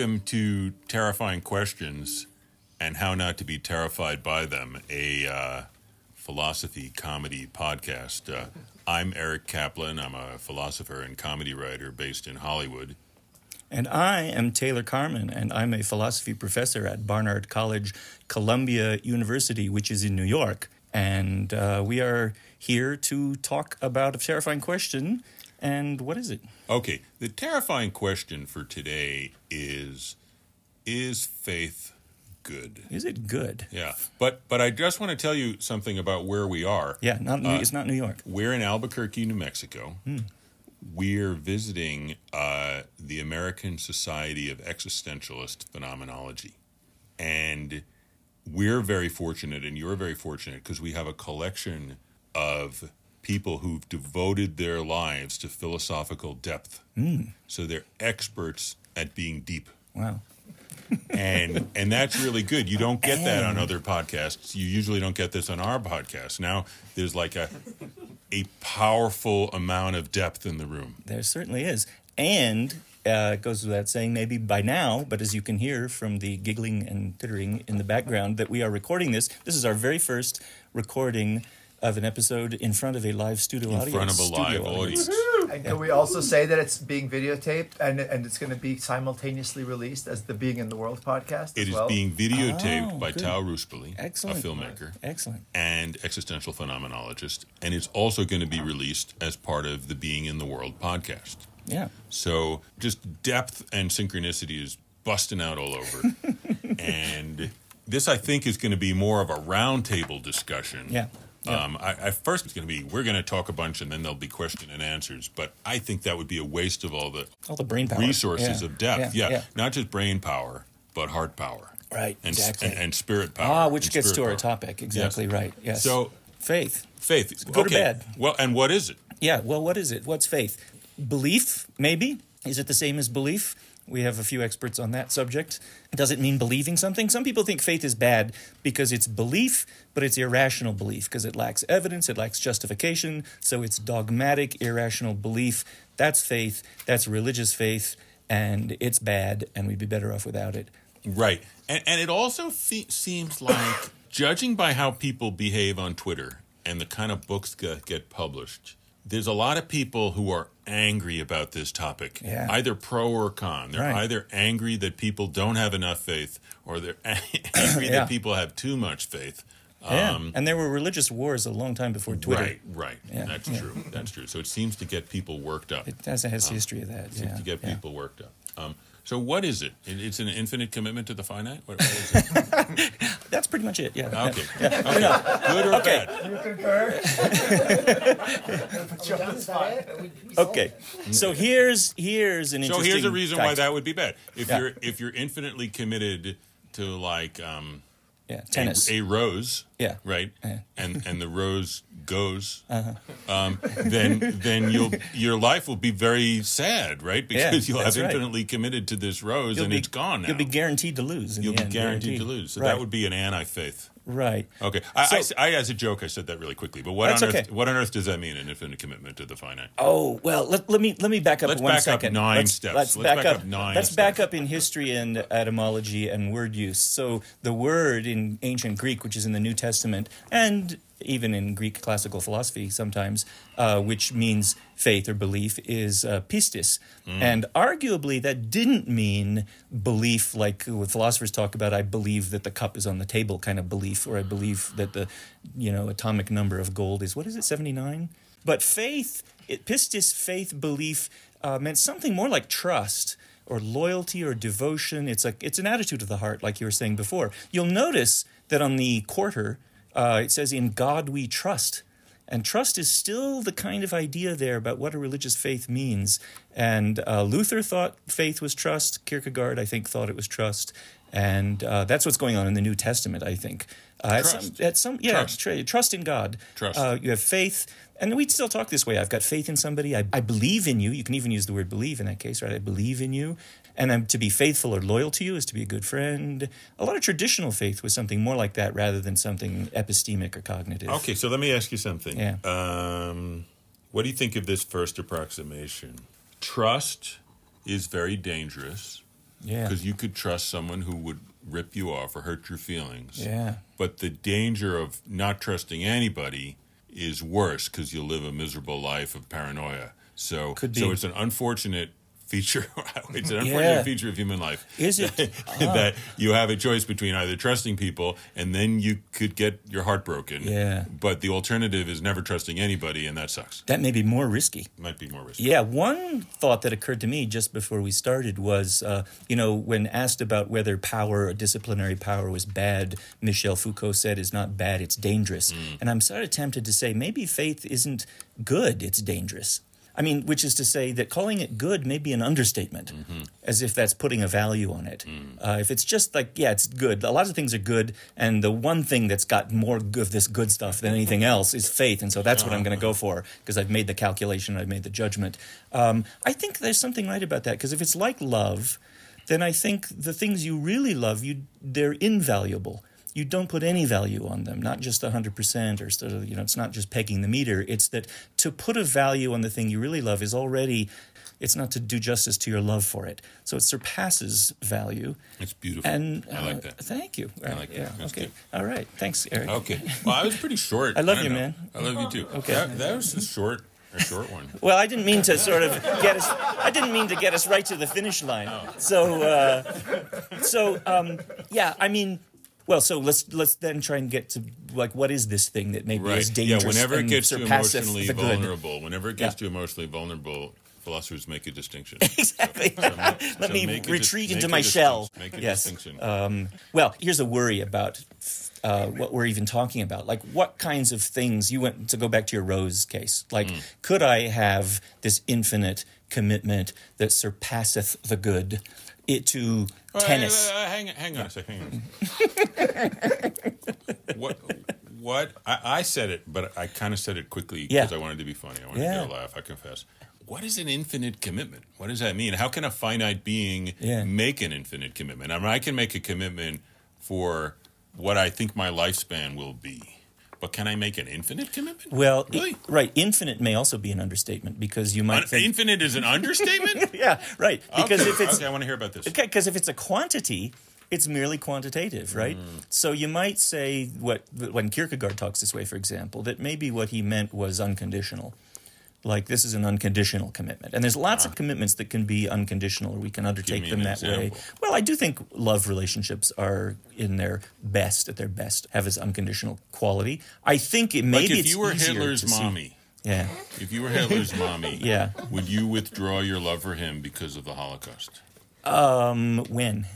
Welcome to Terrifying Questions and How Not to Be Terrified by Them, a uh, philosophy comedy podcast. Uh, I'm Eric Kaplan. I'm a philosopher and comedy writer based in Hollywood. And I am Taylor Carman, and I'm a philosophy professor at Barnard College, Columbia University, which is in New York. And uh, we are here to talk about a terrifying question. And what is it? Okay, the terrifying question for today is Is faith good? Is it good? Yeah, but but I just want to tell you something about where we are. Yeah, not New, Uh, it's not New York. We're in Albuquerque, New Mexico. We're visiting uh, the American Society of Existentialist Phenomenology. And we're very fortunate, and you're very fortunate, because we have a collection of people who've devoted their lives to philosophical depth. So they're experts at being deep Wow. and and that's really good. You don't get that on other podcasts. You usually don't get this on our podcast. Now there's like a a powerful amount of depth in the room. There certainly is. And uh, it goes without saying, maybe by now, but as you can hear from the giggling and tittering in the background, that we are recording this. This is our very first recording of an episode in front of a live studio In audience. In front of a live audience. And can we also say that it's being videotaped and and it's going to be simultaneously released as the Being in the World podcast? It as is well? being videotaped Oh, by good. Tao Ruspoli, Excellent. a filmmaker Excellent. and existential phenomenologist, and it's also going to be released as part of the Being in the World podcast. Yeah. So just depth and synchronicity is busting out all over. and this, I think, is going to be more of a roundtable discussion. Yeah. Yeah. Um, I, I first it's going to be we're going to talk a bunch and then there'll be question and answers. But I think that would be a waste of all the All the brain power. resources Yeah. of depth. Yeah, yeah. not just brain power, but heart power. Right, And, exactly. and, and spirit power. Ah, which gets to our power. topic. Exactly right. Yes. So faith. faith, good or okay. bad? Well, and what is it? Yeah, well, what is it? What's faith? Belief, maybe? Is it the same as belief? We have a few experts on that subject. Does it mean believing something? Some people think faith is bad because it's belief, but it's irrational belief because it lacks evidence, it lacks justification. So it's dogmatic, irrational belief. That's faith, that's religious faith, and it's bad, and we'd be better off without it. Right. And, and it also fe- seems like, judging by how people behave on Twitter and the kind of books get published, there's a lot of people who are angry about this topic, Yeah. either pro or con. They're Right. either angry that people don't have enough faith or they're angry Yeah. that people have too much faith. Yeah. Um, and there were religious wars a long time before Twitter. Right, right. Yeah, That's yeah. true. That's true. So it seems to get people worked up. It has, has history of that. seems Yeah. to get people worked up. Um, so what is it? It- It's an infinite commitment to the finite? What, what is it? That's pretty much it. Yeah. Okay. okay. Good or Okay. bad? You concur? Okay, so here's here's an So here's a reason why that would be bad. If Yeah. you're if you're infinitely committed to like um, Yeah, a, tennis. a rose, Yeah. right, Yeah. and and the rose goes, Uh-huh. um, then then you'll your life will be very sad, right? Yeah, Because you'll have right. infinitely committed to this rose, You'll and be- it's gone now. You'll be guaranteed to lose. You'll be end, guaranteed to lose. So right. that would be an anti-faith. Right. Okay, I, I- So- I, as a joke, I said that really quickly. But what on earth? okay. What on earth does that mean? An infinite commitment to the finite? Oh well, let, let me let me back up Let's one back up nine let's, steps. Let's, Let's back, back up, up nine Let's back up in history and etymology and word use. So the word in ancient Greek, which is in the New Testament, and even in Greek classical philosophy sometimes, uh, which means faith or belief, is uh, pistis. Mm. And arguably, that didn't mean belief like what philosophers talk about. I believe that the cup is on the table, kind of belief, or I believe that the you know atomic number of gold is what is it seventy nine. But faith, it, pistis, faith, belief, uh, meant something more like trust or loyalty or devotion. It's a, it's an attitude of the heart, like you were saying before. You'll notice that on the quarter, uh, it says, "In God we trust." And trust is still the kind of idea there about what a religious faith means. And uh, Luther thought faith was trust. Kierkegaard, I think, thought it was trust. And uh, that's what's going on in the New Testament, I think. Uh, at some, Trust. at some, yeah, Trust. tra- trust in God. Trust. Uh, you have faith, and we still talk this way. I've got faith in somebody. I, I believe in you. You can even use the word believe in that case, right? I believe in you. And I'm, to be faithful or loyal to you is to be a good friend. A lot of traditional faith was something more like that rather than something epistemic or cognitive. Okay, so let me ask you something. Yeah. Um, what do you think of this first approximation? Trust is very dangerous Yeah. Because you could trust someone who would rip you off or hurt your feelings. Yeah. But the danger of not trusting anybody is worse because you'll live a miserable life of paranoia. So, Could so it's an unfortunate feature. it's an unfortunate Yeah. feature of human life. Is it? that you have a choice between either trusting people and then you could get your heart broken. Yeah. But the alternative is never trusting anybody, and that sucks. That may be more risky. Might be more risky. Yeah, one thought that occurred to me just before we started was, uh, you know, when asked about whether power or disciplinary power was bad, Michel Foucault said, "It's not bad; it's dangerous." And I'm sort of tempted to say maybe faith isn't good; it's dangerous. I mean, which is to say that calling it good may be an understatement, as if that's putting a value on it. Uh, if it's just like, yeah, it's good. A lot of things are good, and the one thing that's got more of this good stuff than anything else is faith, and so that's what I'm going to go for because I've made the calculation, I've made the judgment. Um, I think there's something right about that because if it's like love, then I think the things you really love, you they're invaluable. You don't put any value on them, not just 100% or sort of, you know, it's not just pegging the meter. It's that to put a value on the thing you really love is already, it's not to do justice to your love for it. So it surpasses value. It's beautiful. And I uh, like that. Thank you. I like that. Yeah. That's okay. good. All right. Thanks, Eric. Okay. Well, I was pretty short. I love don't you, know. man. I love you too. Okay. That, that was a short, a short one. Well, I didn't mean to sort of get us. I didn't mean to get us right to the finish line. So, uh, so um, yeah. I mean, well, so let's let's then try and get to like what is this thing that maybe Right. is Yeah. Whenever it gets too emotionally good. vulnerable, whenever it gets Yeah. too emotionally vulnerable, philosophers make a distinction. Exactly. Let So me make a retreat into my shell. distinction. Make a yes. distinction. Um, well, here's a worry about uh, what we're even talking about. Like, what kinds of things you went to go back to your Rose case? Like, Hmm. could I have this infinite commitment that surpasseth the good? It to tennis. uh, uh, hang, hang on a second. Hang on. what? What? I, I said it, but I kind of said it quickly Yeah. because I wanted to be funny. I wanted Yeah. to get a laugh. I confess. What is an infinite commitment? What does that mean? How can a finite being Yeah. make an infinite commitment? I mean, I can make a commitment for what I think my lifespan will be, but can I make an infinite commitment? well, really? right. Infinite may also be an understatement because you might Un- think. infinite is an understatement. yeah, right. Because okay, if it's okay, I want to hear about this. because if it's a quantity, it's merely quantitative, right? Mm. So you might say what when Kierkegaard talks this way, for example, that maybe what he meant was unconditional. Like this is an unconditional commitment, and there's lots of commitments that can be unconditional, or we can undertake Ah. them that way. Well, I do think love relationships are in their best, at their best, have this unconditional quality. I think it maybe Like if you were Hitler's to see- mommy, Yeah, if you were Hitler's mommy, Yeah. would you withdraw your love for him because of the Holocaust? um, when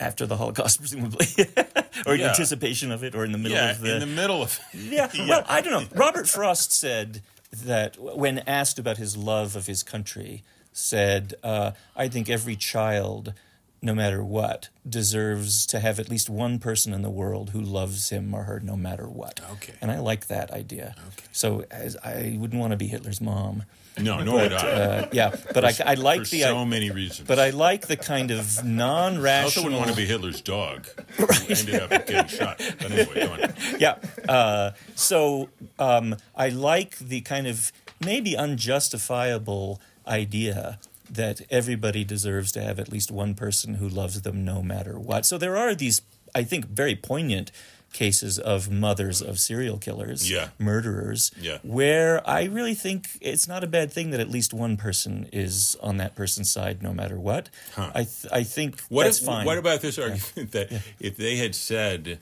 after the Holocaust, presumably, or in Yeah. anticipation of it, or in the middle yeah, of the in the middle of it. Yeah, well, I don't know. Robert Frost said that when asked about his love of his country, said, uh, "I think every child, no matter what, deserves to have at least one person in the world who loves him or her, no matter what." Okay. and I like that idea. Okay. So as I wouldn't want to be Hitler's mom. No, nor would I. uh, yeah, but I, I like for the so many reasons. but I like the kind of I also non-rational. wouldn't want to be Hitler's dog. Who ended up getting shot. But anyway, yeah. Uh, so um, I like the kind of maybe unjustifiable idea that everybody deserves to have at least one person who loves them no matter what. So there are these, I think, very poignant cases of mothers of serial killers, Yeah. murderers, Yeah. where I really think it's not a bad thing that at least one person is on that person's side no matter what. I, th- I think What, that's if, fine. what about this argument that if they had said,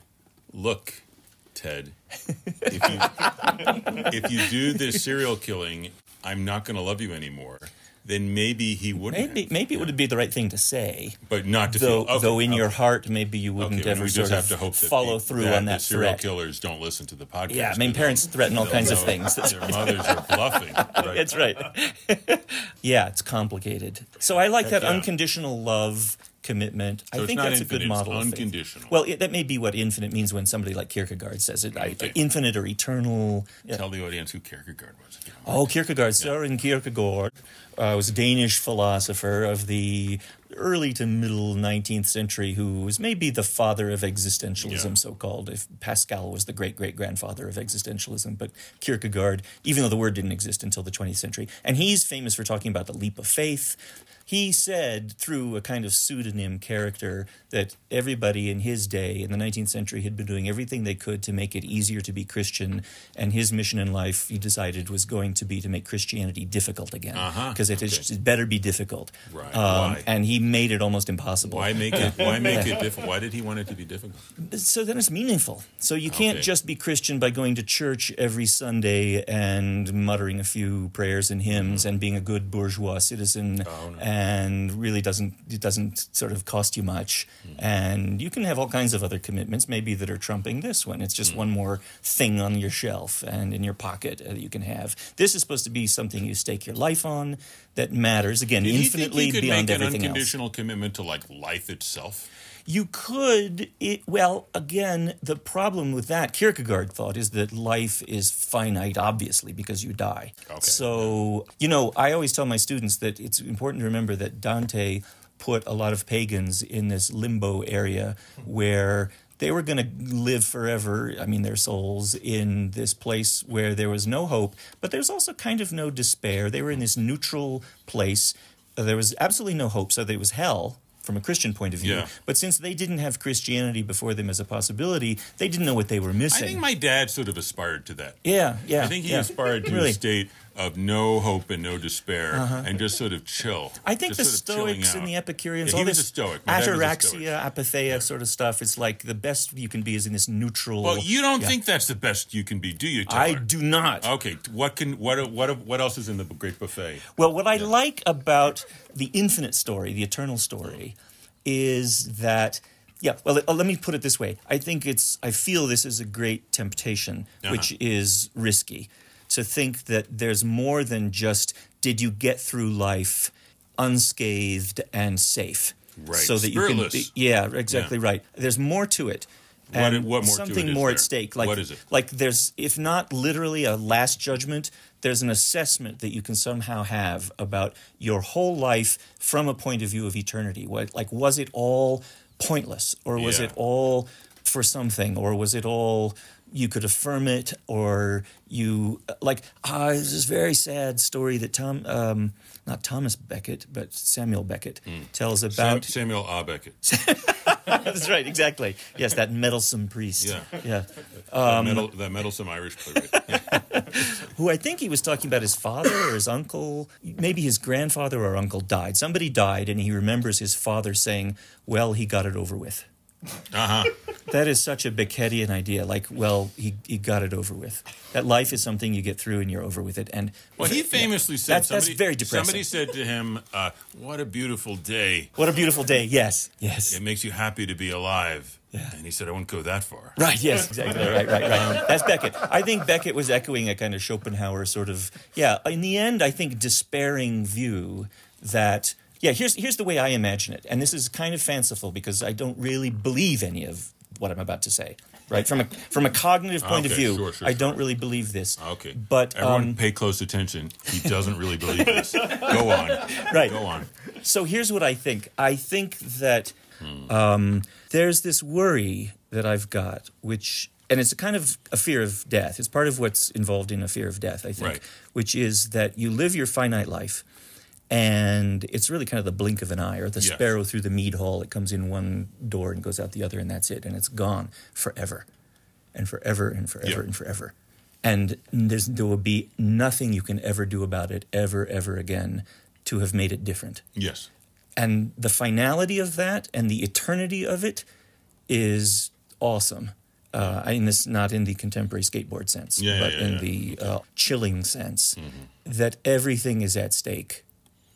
"Look, Ted, if you if you do this serial killing, I'm not going to love you anymore," then maybe he wouldn't. Maybe have. maybe it would be the right thing to say. but not to though, feel. Okay, though in okay. your heart, maybe you wouldn't Okay, ever we sort just of have to hope that follow the, through that on the that serial threat. killers don't listen to the podcast. Yeah, I mean, parents threaten all kinds of things. That's Their mothers are bluffing. Right? That's right. yeah, it's complicated. So I like that yeah. unconditional love commitment. I So it's think that's a good model. unconditional. Well, it, that may be what infinite means when somebody like Kierkegaard says it. I, infinite or eternal. Yeah. Tell the audience who Kierkegaard was. Oh, Kierkegaard, Søren Kierkegaard uh, was a Danish philosopher of the early to middle 19th century who was maybe the father of existentialism, Yeah. so called. If Pascal was the great great grandfather of existentialism, but Kierkegaard, even though the word didn't exist until the 20th century, and he's famous for talking about the leap of faith. He said through a kind of pseudonym character that everybody in his day in the 19th century had been doing everything they could to make it easier to be Christian, and his mission in life, he decided, was going to be to make Christianity difficult again Uh-huh. because Okay. it better be difficult. Right. Um, and he made it almost impossible. Why make it? Why make it difficult? Why did he want it to be difficult? So then it's meaningful. So you can't Okay. just be Christian by going to church every Sunday and muttering a few prayers and hymns and being a good bourgeois citizen Mm-hmm. Oh, no. And really doesn't it doesn't sort of cost you much. Mm-hmm. And you can have all kinds of other commitments maybe that are trumping this one. It's Mm. just one more thing on your shelf and in your pocket uh, that you can have. This is supposed to be something you stake your life on that matters again Do you think infinitely you could beyond make an everything else. unconditional commitment to like life itself? You could, it, well, again, the problem with that, Kierkegaard thought, is that life is finite, obviously, because you die. Okay. So, you know, I always tell my students that it's important to remember that Dante put a lot of pagans in this limbo area where they were going to live forever, I mean, their souls, in this place where there was no hope, but there's also kind of no despair. They were in this neutral place. There was absolutely no hope, so there was hell from a Christian point of view. Yeah. But since they didn't have Christianity before them as a possibility, they didn't know what they were missing. I think my dad sort of aspired to that. yeah, yeah. I think he yeah. aspired to really. a state of no hope and no despair, and just sort of chill. I think the Stoics and the Epicureans, Yeah, all this Stoic. My dad was a ataraxia, apatheia sort of stuff. It's like the best you can be is in this neutral. Well, you don't Yeah. think that's the best you can be, do you? I do not. Okay, what can what what what else is in the Great Buffet? Well, what I like about the infinite story, the eternal story, is that. Yeah, well, let, let me put it this way. I think it's, I feel this is a great temptation, Uh-huh. which is risky to think that there's more than just did you get through life unscathed and safe. Right. So that you can. Be, yeah, exactly right. There's more to it. And what more to something more there? at stake. Like, What is it? like there's if not literally a last judgment there's an assessment that you can somehow have about your whole life from a point of view of eternity what like was it all pointless or was Yeah. it all for something or was it all you could affirm it or you like ah there's this very sad story that tom um, not thomas becket but samuel beckett tells Sam, about Samuel A. Beckett. that's right exactly yes that meddlesome priest Yeah. yeah that, metal, that meddlesome Irish playwright. Yeah. who I think he was talking about his father or his uncle, maybe his grandfather or uncle died. Somebody died, and he remembers his father saying, Well, he got it over with. Uh-huh. That is such a Beckettian idea. Like, well, he, he got it over with. That life is something you get through and you're over with it. And Well, he famously said That's- that's somebody, very depressing. Somebody said to him, uh, "What a beautiful day! what a beautiful day. Yes, yes. It makes you happy to be alive." Yeah. And he said, "I wouldn't go that far." Right, yes, exactly. Right, right, right. That's Beckett. I think Beckett was echoing a kind of Schopenhauer sort of, yeah, in the end, I think despairing view that, yeah, here's, here's the way I imagine it. And this is kind of fanciful because I don't really believe any of what I'm about to say, right? From a, from a cognitive point of view, sure, sure, I don't sure. really believe this. Okay. But, everyone, um, pay close attention. He doesn't really believe this. Go on. Right. Go on. So here's what I think. I think that Hmm. um, there's this worry that I've got, which, and it's a kind of a fear of death. It's part of what's involved in a fear of death, I think, Right. which is that you live your finite life. And it's really kind of the blink of an eye, or the Yes. sparrow through the mead hall. It comes in one door and goes out the other, and that's it. And it's gone forever, and forever, and forever, Yeah. and forever. And there's, there will be nothing you can ever do about it, ever, ever again, to have made it different Yes. and the finality of that and the eternity of it is awesome. Uh, in this, not in the contemporary skateboard sense, Yeah, but yeah, in yeah. the uh, chilling sense, Mm-hmm. that everything is at stake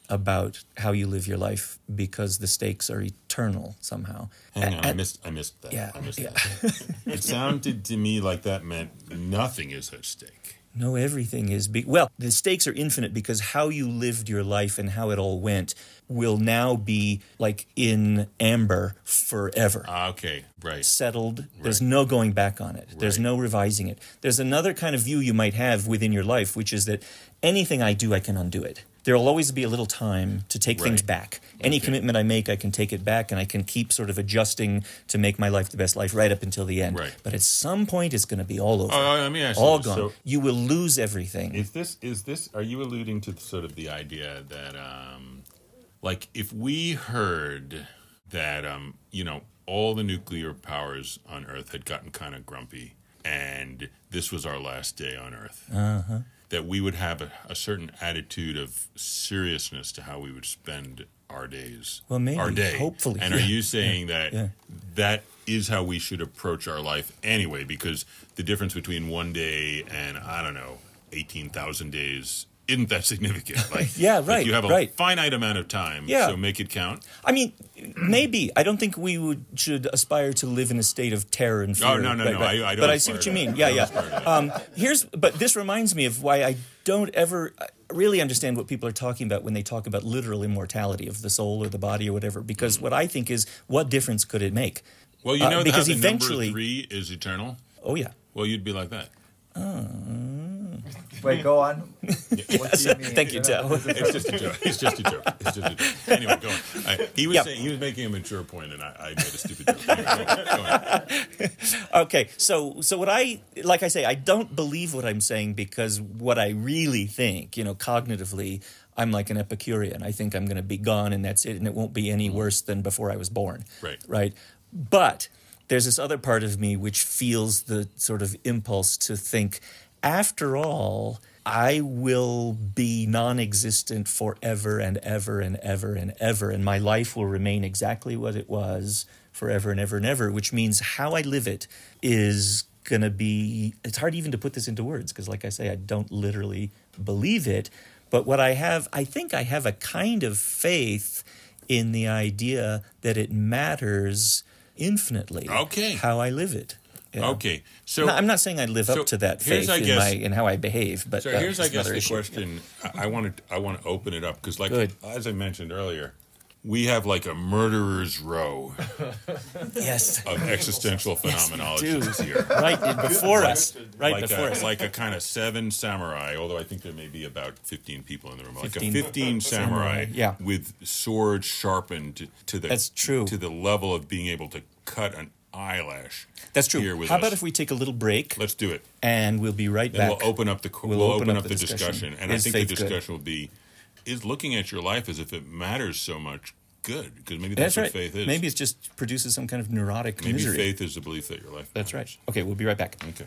about how you live your life because the stakes are eternal somehow. Hang on, I and- missed. I missed that. Yeah, I missed yeah. that. It sounded to me like that meant nothing is at stake. No, everything is big. Well, the stakes are infinite because how you lived your life and how it all went will now be like in amber forever. Ah, okay, right. settled. There's no going back on it. There's no revising it. There's another kind of view you might have within your life, which is that anything I do, I can undo it. There'll always be a little time to take things back. Any Okay. commitment I make, I can take it back, and I can keep sort of adjusting to make my life the best life right up until the end. Right. But at some point, it's going to be all over, let me ask you all gone. So- you will lose everything. Is this is this? Are you alluding to sort of the idea that, um, like, if we heard that, um, you know, all the nuclear powers on Earth had gotten kind of grumpy, and this was our last day on Earth, Uh-huh. That we would have a, a certain attitude of seriousness to how we would spend our days, Well, maybe, our day. hopefully, And are you saying that yeah. that is how we should approach our life anyway? Because the difference between one day and I don't know eighteen thousand days isn't that significant. Like, Yeah, like right, you have a right. finite amount of time, Yeah. so make it count. I mean, maybe. I don't think we would should aspire to live in a state of terror and fear. Oh, no, no, Right, no, right. I- I but I see what you mean. Yeah, yeah. aspire to that. Um, here's, but this reminds me of why I don't ever uh, really understand what people are talking about when they talk about literal immortality of the soul or the body or whatever. Because what I think is, what difference could it make? Well, you Uh, know because how the eventually- number three is eternal. Oh yeah. Well, you'd be like that. Mm-hmm. Wait, go on. What do you mean? Thank you, Tao. It's just a joke. It's just a joke. It's just a joke. Anyway, go on. I, he was Yeah. saying he was making a mature point, and I, I made a stupid joke. Anyway, go on. Go on. Okay, so so what I like I say I don't believe what I'm saying because what I really think, you know, cognitively, I'm like an Epicurean. I think I'm going to be gone and that's it, and it won't be any mm-hmm. worse than before I was born. Right. Right. But there's this other part of me which feels the sort of impulse to think, after all, I will be non existent forever and ever and ever and ever, and my life will remain exactly what it was forever and ever and ever, which means how I live it is going to be, it's hard even to put this into words because, like I say, I don't literally believe it. But what I have, I think I have a kind of faith in the idea that it matters infinitely Okay. how I live it. Okay, so No, I'm not saying I live so up to that faith I in, my, in how I behave, but So uh, here's, I guess, the issue. question. I- I want to, I want to open it up because, like, Good. as I mentioned earlier, we have like a murderer's row Yes, of existential phenomenologies do. here. right before us, right like before a, us. like a kind of seven samurai, although I think there may be about 15 people in the room. Like a 15 samurai, yeah. with swords sharpened to, the That's true. to the level of being able to cut an eyelash. That's true. Here with How us. about if we take a little break Let's do it. and we'll be right back. we'll open up the we'll, We'll open, up, the discussion, discussion. and I think the faith good? discussion will be is looking at your life as if it matters so much good because maybe that's, That's what right. faith is. Maybe it just produces some kind of neurotic maybe misery. faith is the belief that your life. That's right. Okay, we'll be right back. Okay.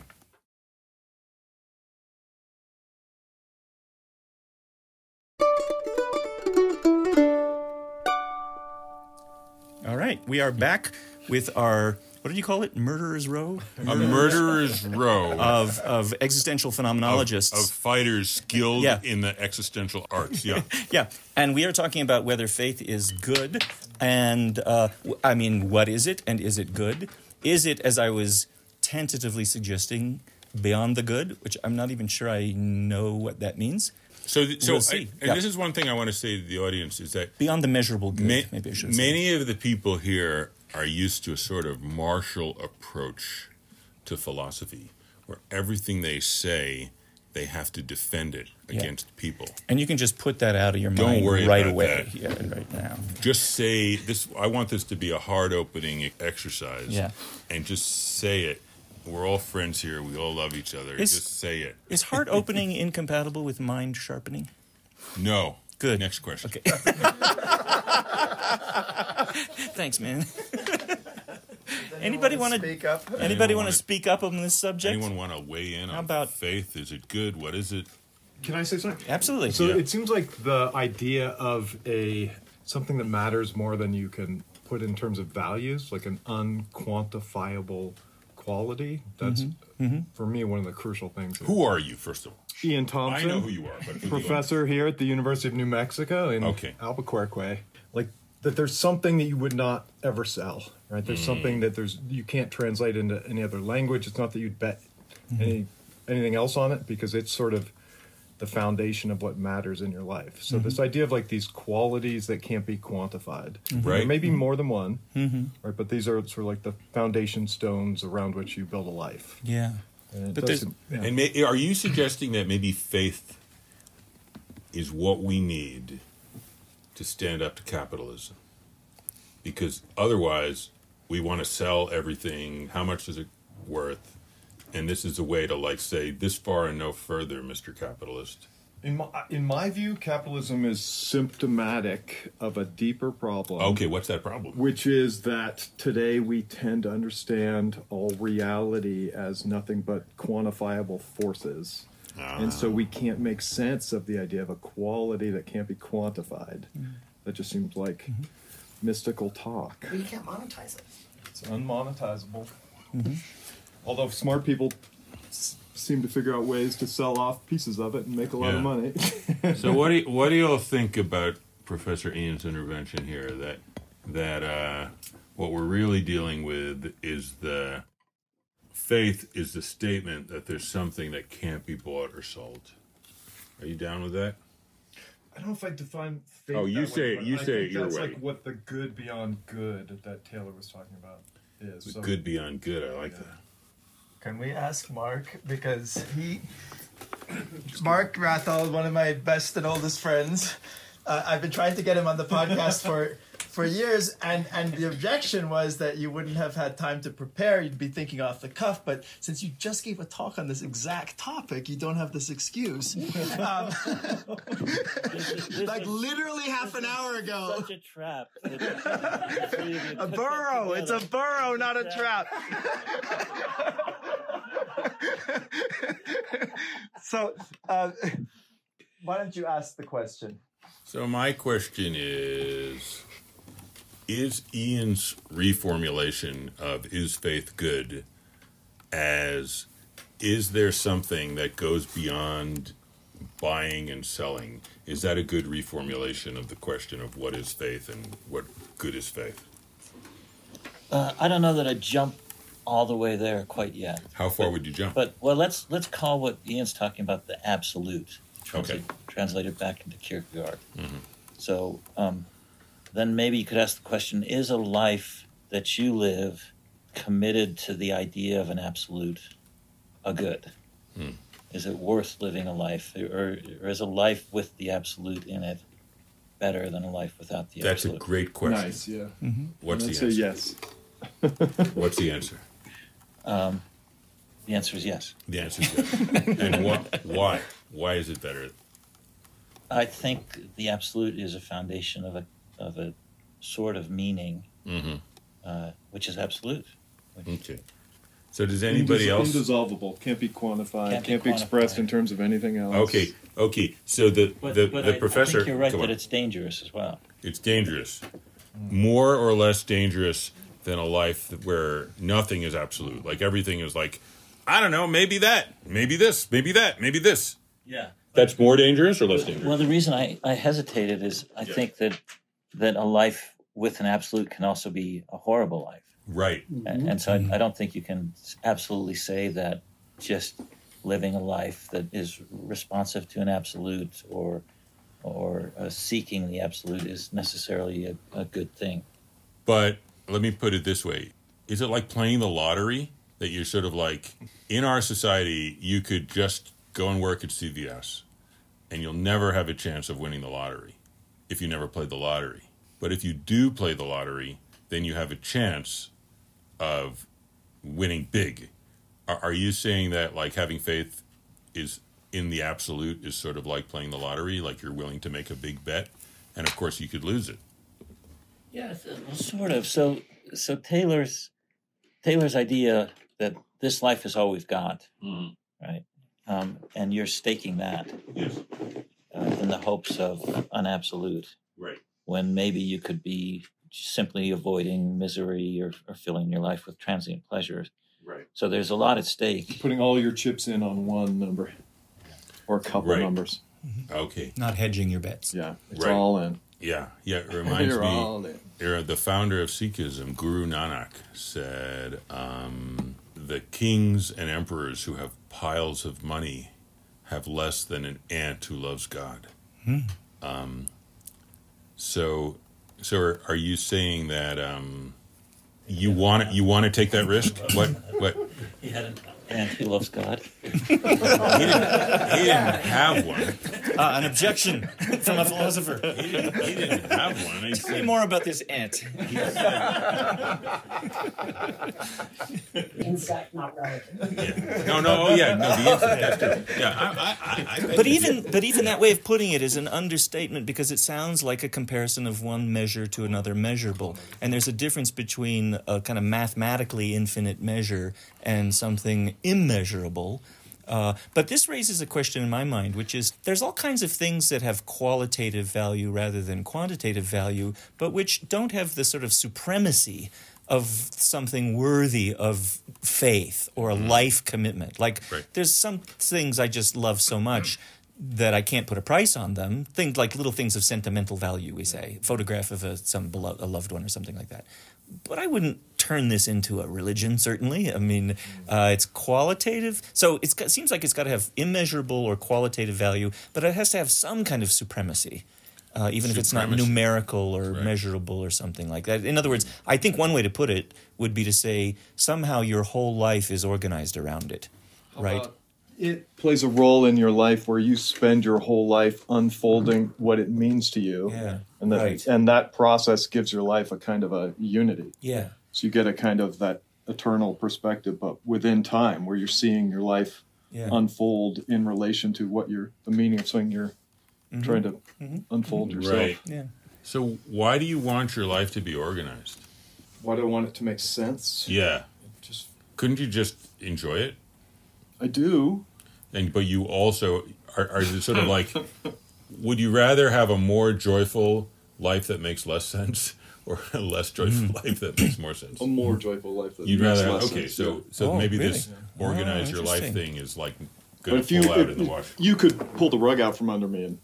All right, we are back with our what did you call it? Murderer's row A murderer's row of of existential phenomenologists. of fighters skilled Yeah. in the existential arts. Yeah. Yeah, and we are talking about whether faith is good, and uh, w- I mean, what is it, and is it good? Is it, as I was tentatively suggesting, beyond the good, which I'm not even sure I know what that means. So, th- so, We'll I- see. and Yeah. this is one thing I want to say to the audience is that Beyond the measurable good, ma- maybe I should say. many of the people here are used to a sort of martial approach to philosophy, where everything they say they have to defend it Yeah. against people. And you can just put that out of your Don't mind right away. Yeah, right now. Just say this. I want this to be a hard opening exercise. Yeah. and just say it. We're all friends here. We all love each other. Is- just say it. Is heart opening incompatible with mind sharpening? No. Good. Next question. Okay. Thanks, man. Anybody want to speak up? anybody want to speak up on this subject? Anyone want to weigh in How on about- faith? Is it good? What is it? Can I say something? Absolutely. So Yeah. it seems like the idea of a something that matters more than you can put in terms of values, like an unquantifiable quality. That's Mm-hmm. for me one of the crucial things. Who are you, first of all? Iain Thomson, I know who you are, but who you are. professor here at the University of New Mexico in Okay. Albuquerque. Like that, there's something that you would not ever sell, right? There's Mm. something that there's you can't translate into any other language. It's not that you'd bet Mm-hmm. any anything else on it because it's sort of the foundation of what matters in your life. So this idea of like these qualities that can't be quantified, Right. There may be more than one, right? But these are sort of like the foundation stones around which you build a life. yeah. And But does there's- yeah. And may, are you suggesting that maybe faith is what we need to stand up to capitalism. Because otherwise, we want to sell everything. How much is it worth? And this is a way to, like, say, this far and no further, Mr. Capitalist. In my, in my view, capitalism is symptomatic of a deeper problem. Okay, what's that problem? Which is that today we tend to understand all reality as nothing but quantifiable forces. And so we can't make sense of the idea of a quality that can't be quantified. Mm-hmm. That just seems like mm-hmm. mystical talk. But you can't monetize it. It's unmonetizable. Mm-hmm. Although smart people s- seem to figure out ways to sell off pieces of it and make a lot Yeah. of money. So what do you, what do you all think about Professor Iain's intervention here? That that uh, what we're really dealing with is the faith is the statement that there's something that can't be bought or sold. Are you down with that? I don't know if I define faith. Oh, you that say way, it- you I say think it your that's way. like what the good beyond good that Taylor was talking about is. The So- good beyond good. I like that. Can we ask Mark because he, Mark Wrathall, one of my best and oldest friends, uh, I've been trying to get him on the podcast for for years, and and the objection was that you wouldn't have had time to prepare. You'd be thinking off the cuff, but since you just gave a talk on this exact topic, you don't have this excuse. Um, like literally half an hour ago. Such a trap. It's- it's really you A put burrow. It's a burrow, not a trap. so, uh, why don't you ask the question? So my question is is Iain's reformulation of is faith good as is there something that goes beyond buying and selling? Is that a good reformulation of the question of what is faith and what good is faith? Uh, I don't know that I jump all the way there quite yet. How far would you jump? But well, let's let's call what Iain's talking about the absolute. Okay. Translated back into Kierkegaard. So um, then maybe you could ask the question: Is a life that you live committed to the idea of an absolute a good? Is it worth living a life, or, or is a life with the absolute in it better than a life without the absolute? That's a great question. Nice, yeah. What's I'd the say answer? yes. What's the answer? Um, the answer is yes. The answer is yes. and what, why? Why is it better? I think the absolute is a foundation of a of a sort of meaning, Mhm. uh, which is absolute. Okay. So does anybody else? Indissolvable. Can't be quantified. Can't Can't, be be, expressed in terms of anything else. Okay, okay. So the But, the, but the I, professor. I think you're right that on. it's dangerous as well. it's dangerous, more or less dangerous than a life where nothing is absolute. Like everything is like, I don't know, maybe that, maybe this, maybe that, maybe this. Yeah. That's more dangerous or less dangerous? Well, the reason I, I hesitated is I think that that a life with an absolute can also be a horrible life, right. and, and so I, I don't think you can absolutely say that just living a life that is responsive to an absolute or or uh, seeking the absolute is necessarily a, a good thing. But let me put it this way: Is it like playing the lottery? That you're sort of like in our society, you could just go and work at CVS, and you'll never have a chance of winning the lottery if you never played the lottery. But if you do play the lottery, then you have a chance of winning big. Are, are you saying that like having faith is in the absolute is sort of like playing the lottery, like you're willing to make a big bet, and of course you could lose it. Yeah, sort of. So, so Taylor's Taylor's idea that this life is all we've got, right? Um, and you're staking that Yes. uh, in the hopes of an absolute, Right. When maybe you could be simply avoiding misery or, or filling your life with transient pleasures. Right. So there's a lot at stake. Putting all your chips in on one number or a couple Right. numbers. Okay. Not hedging your bets. Yeah, it's Right. all in. Yeah. Yeah. It reminds You're me. all in. Era- the founder of Sikhism, Guru Nanak, said, um, "The kings and emperors who have piles of money have less than an ant who loves God." Um, so, so are, are you saying that um, you want you want to take that risk? What? What? And he had an aunt who loves God. He didn't, he didn't have one. Ah, an objection from a philosopher. He didn't, he didn't have one. He Tell me said, more about this ant. Insect not relevant. no, no, oh yeah, no, the insect. That's true. Yeah, I, I, I, I bet But you- even but even that way of putting it is an understatement because it sounds like a comparison of one measure to another measurable, and there's a difference between a kind of mathematically infinite measure and something immeasurable. Uh, but this raises a question in my mind, which is there's all kinds of things that have qualitative value rather than quantitative value, but which don't have the sort of supremacy of something worthy of faith or a life commitment. Like Right. there's some things I just love so much that I can't put a price on them. Things like little things of sentimental value, we say, photograph of a some belo- a loved one or something like that. But I wouldn't turn this into a religion. Certainly, I mean, uh, it's qualitative, so it's seems like it's got to have immeasurable or qualitative value, but it has to have some kind of supremacy. Uh, even if it's not numerical or Right. measurable or something like that. In other words, I think one way to put it would be to say somehow your whole life is organized around it, right? It plays a role in your life where you spend your whole life unfolding what it means to you. Yeah, And that, right. and that process gives your life a kind of a unity. Yeah. So you get a kind of that eternal perspective, but within time, where you're seeing your life Yeah. unfold in relation to what you're, the meaning of something you're Mm-hmm. trying to unfold yourself. Right. Yeah. So why do you want your life to be organized? Why do I want it to make sense? Yeah. Just, Couldn't you just enjoy it? I do. And but you also are, are you sort of like, would you rather have a more joyful life that makes less sense, or a less joyful mm. life that makes more sense? A more joyful life. That You'd makes rather less okay, sense, so so Oh, maybe really? this organize Oh, your life thing is like But going if to you out if, in the wash. you could pull the rug out from under me and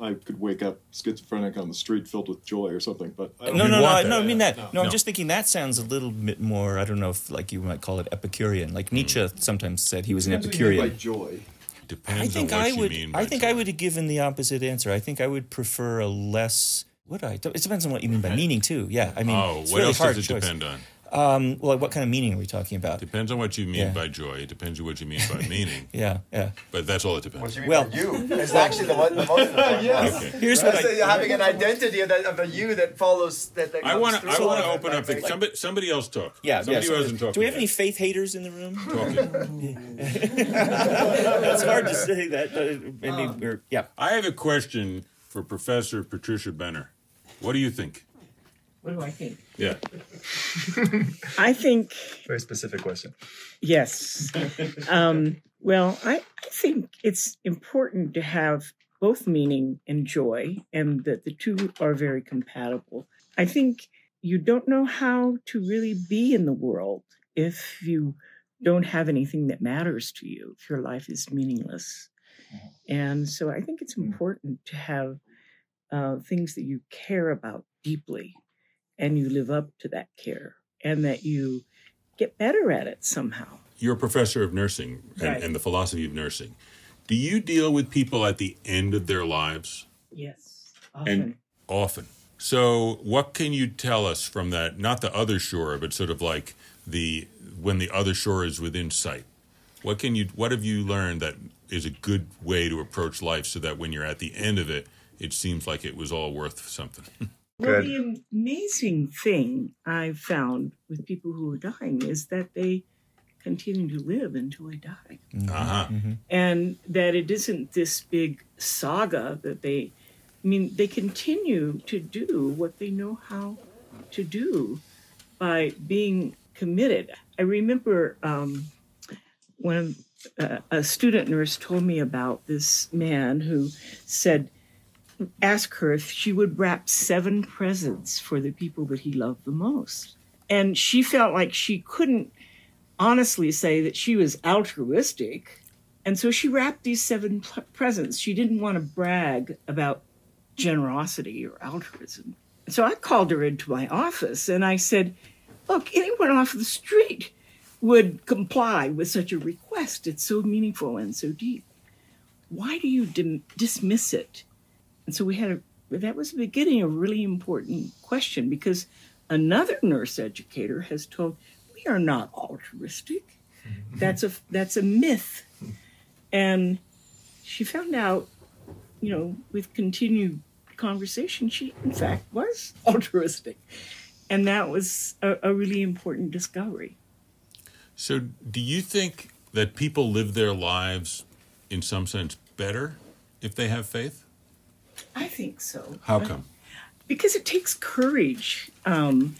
I could wake up schizophrenic on the street filled with joy or something, but I don't No, no, no, I, that, no. I mean that. No, No. I'm just thinking that sounds a little bit more. I don't know if, like, you might call it Epicurean. Like mm. Nietzsche sometimes said he was an Depends what you mean Epicurean. by joy. Depends I think on what I would. I think joy. I would have given the opposite answer. I think I would prefer a less. Would I? It depends on what you mean by meaning too. Yeah, I mean, Oh, it's what really else hard does it choice. depend on? Um, well, what kind of meaning are we talking about? Depends on what you mean Yeah. by joy. It depends on what you mean by meaning. Yeah, yeah. But that's all it depends. What you mean Well- by you? It's actually the, one, the most important Yes. Okay. Here's what That's I, having an identity of, that, of a you that follows that. that I want to. I want to open up. things. like- Somebody, somebody else talk. Yeah, somebody yeah. who hasn't talked. Do we have yet. any faith haters in the room? Talking. it's hard to say that. but Maybe Um, we're yeah. I have a question for Professor Patricia Benner. What do you think? What do I think? Yeah. I think Very specific question. yes. um, well, I, I think it's important to have both meaning and joy, and that the two are very compatible. I think you don't know how to really be in the world if you don't have anything that matters to you, if your life is meaningless. And so I think it's important to have uh, things that you care about deeply and you live up to that care and that you get better at it somehow. You're a professor of nursing and, Right. and the philosophy of nursing. Do you deal with people at the end of their lives? Yes. Often. And often. So, what can you tell us from that? Not the other shore, but sort of like the when the other shore is within sight. What can you? What have you learned that is a good way to approach life, so that when you're at the end of it, it seems like it was all worth something. Well, the amazing thing I've found with people who are dying is that they continue to live until they die. uh huh. and that it isn't this big saga that they i mean they continue to do what they know how to do by being committed i remember um, when a student nurse told me about this man who said ask her if she would wrap seven presents for the people that he loved the most and she felt like she couldn't honestly say that she was altruistic. And so she wrapped these seven presents. She didn't want to brag about generosity or altruism. So I called her into my office and I said, Look, anyone off the street would comply with such a request. It's so meaningful and so deep. Why do you dim- dismiss it? And so we had a, that was the beginning of a really important question because another nurse educator has told we are not altruistic. Mm-hmm. That's a that's a myth. And she found out you know, with continued conversation, she in fact was altruistic, and that was a, a really important discovery. So, do you think that people live their lives in some sense better if they have faith? I think so. How come? because it takes courage um,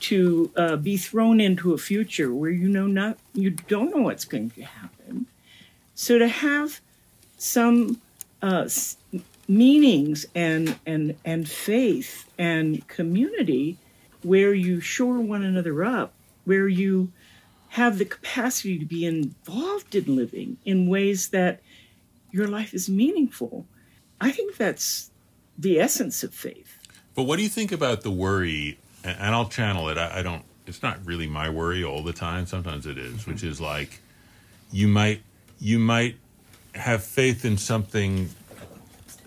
to uh, be thrown into a future where you know not you don't know what's going to happen. So to have some uh, s- meanings and and and faith and community where you shore one another up, where you have the capacity to be involved in living in ways that your life is meaningful. I think that's the essence of faith. But what do you think about the worry? And and I'll channel it. I, I don't. It's not really my worry all the time. Sometimes it is, which is like you might you might have faith in something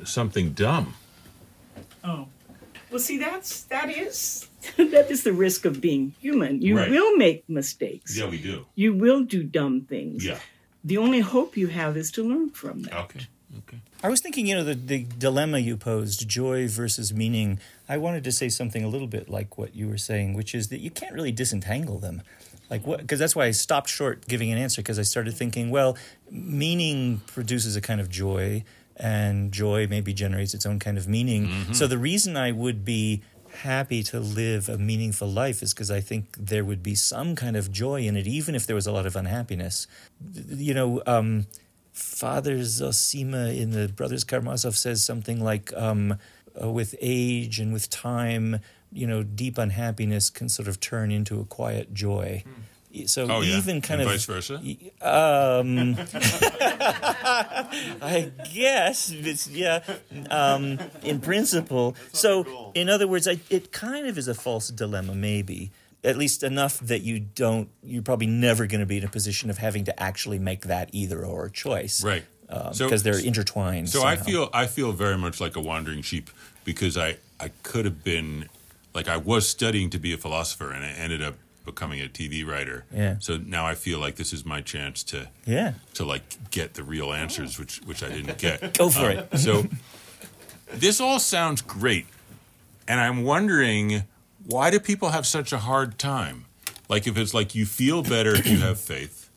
something dumb. Oh. Well, see, that's that is that is the risk of being human. You Right. will make mistakes. Yeah, we do. You will do dumb things. Yeah. The only hope you have is to learn from that. Okay. Okay. I was thinking, you know, the, the dilemma you posed, joy versus meaning. I wanted to say something a little bit like what you were saying, which is that you can't really disentangle them. Like what? Because that's why I stopped short giving an answer because I started thinking, well, meaning produces a kind of joy, and joy maybe generates its own kind of meaning. So the reason I would be happy to live a meaningful life is because I think there would be some kind of joy in it, even if there was a lot of unhappiness. You know. Um, Father Zosima in the Brothers Karamazov says something like, um, uh, with age and with time, you know, deep unhappiness can sort of turn into a quiet joy. So Oh, yeah. even kind And of vice versa? Um, I guess it's yeah. Um, in principle, so in other words, I, it kind of is a false dilemma, maybe. At least enough that you don't. You're probably never going to be in a position of having to actually make that either or choice, Right. Um, So- because they're intertwined. So I feel I feel very much like a wandering sheep because I I could have been like I was studying to be a philosopher and I ended up becoming a TV writer. Yeah. So now I feel like this is my chance to yeah. to like get the real answers which which I didn't get. Go for Um, it. So this all sounds great. And I'm wondering why do people have such a hard time? Like if it's like you feel better if you have faith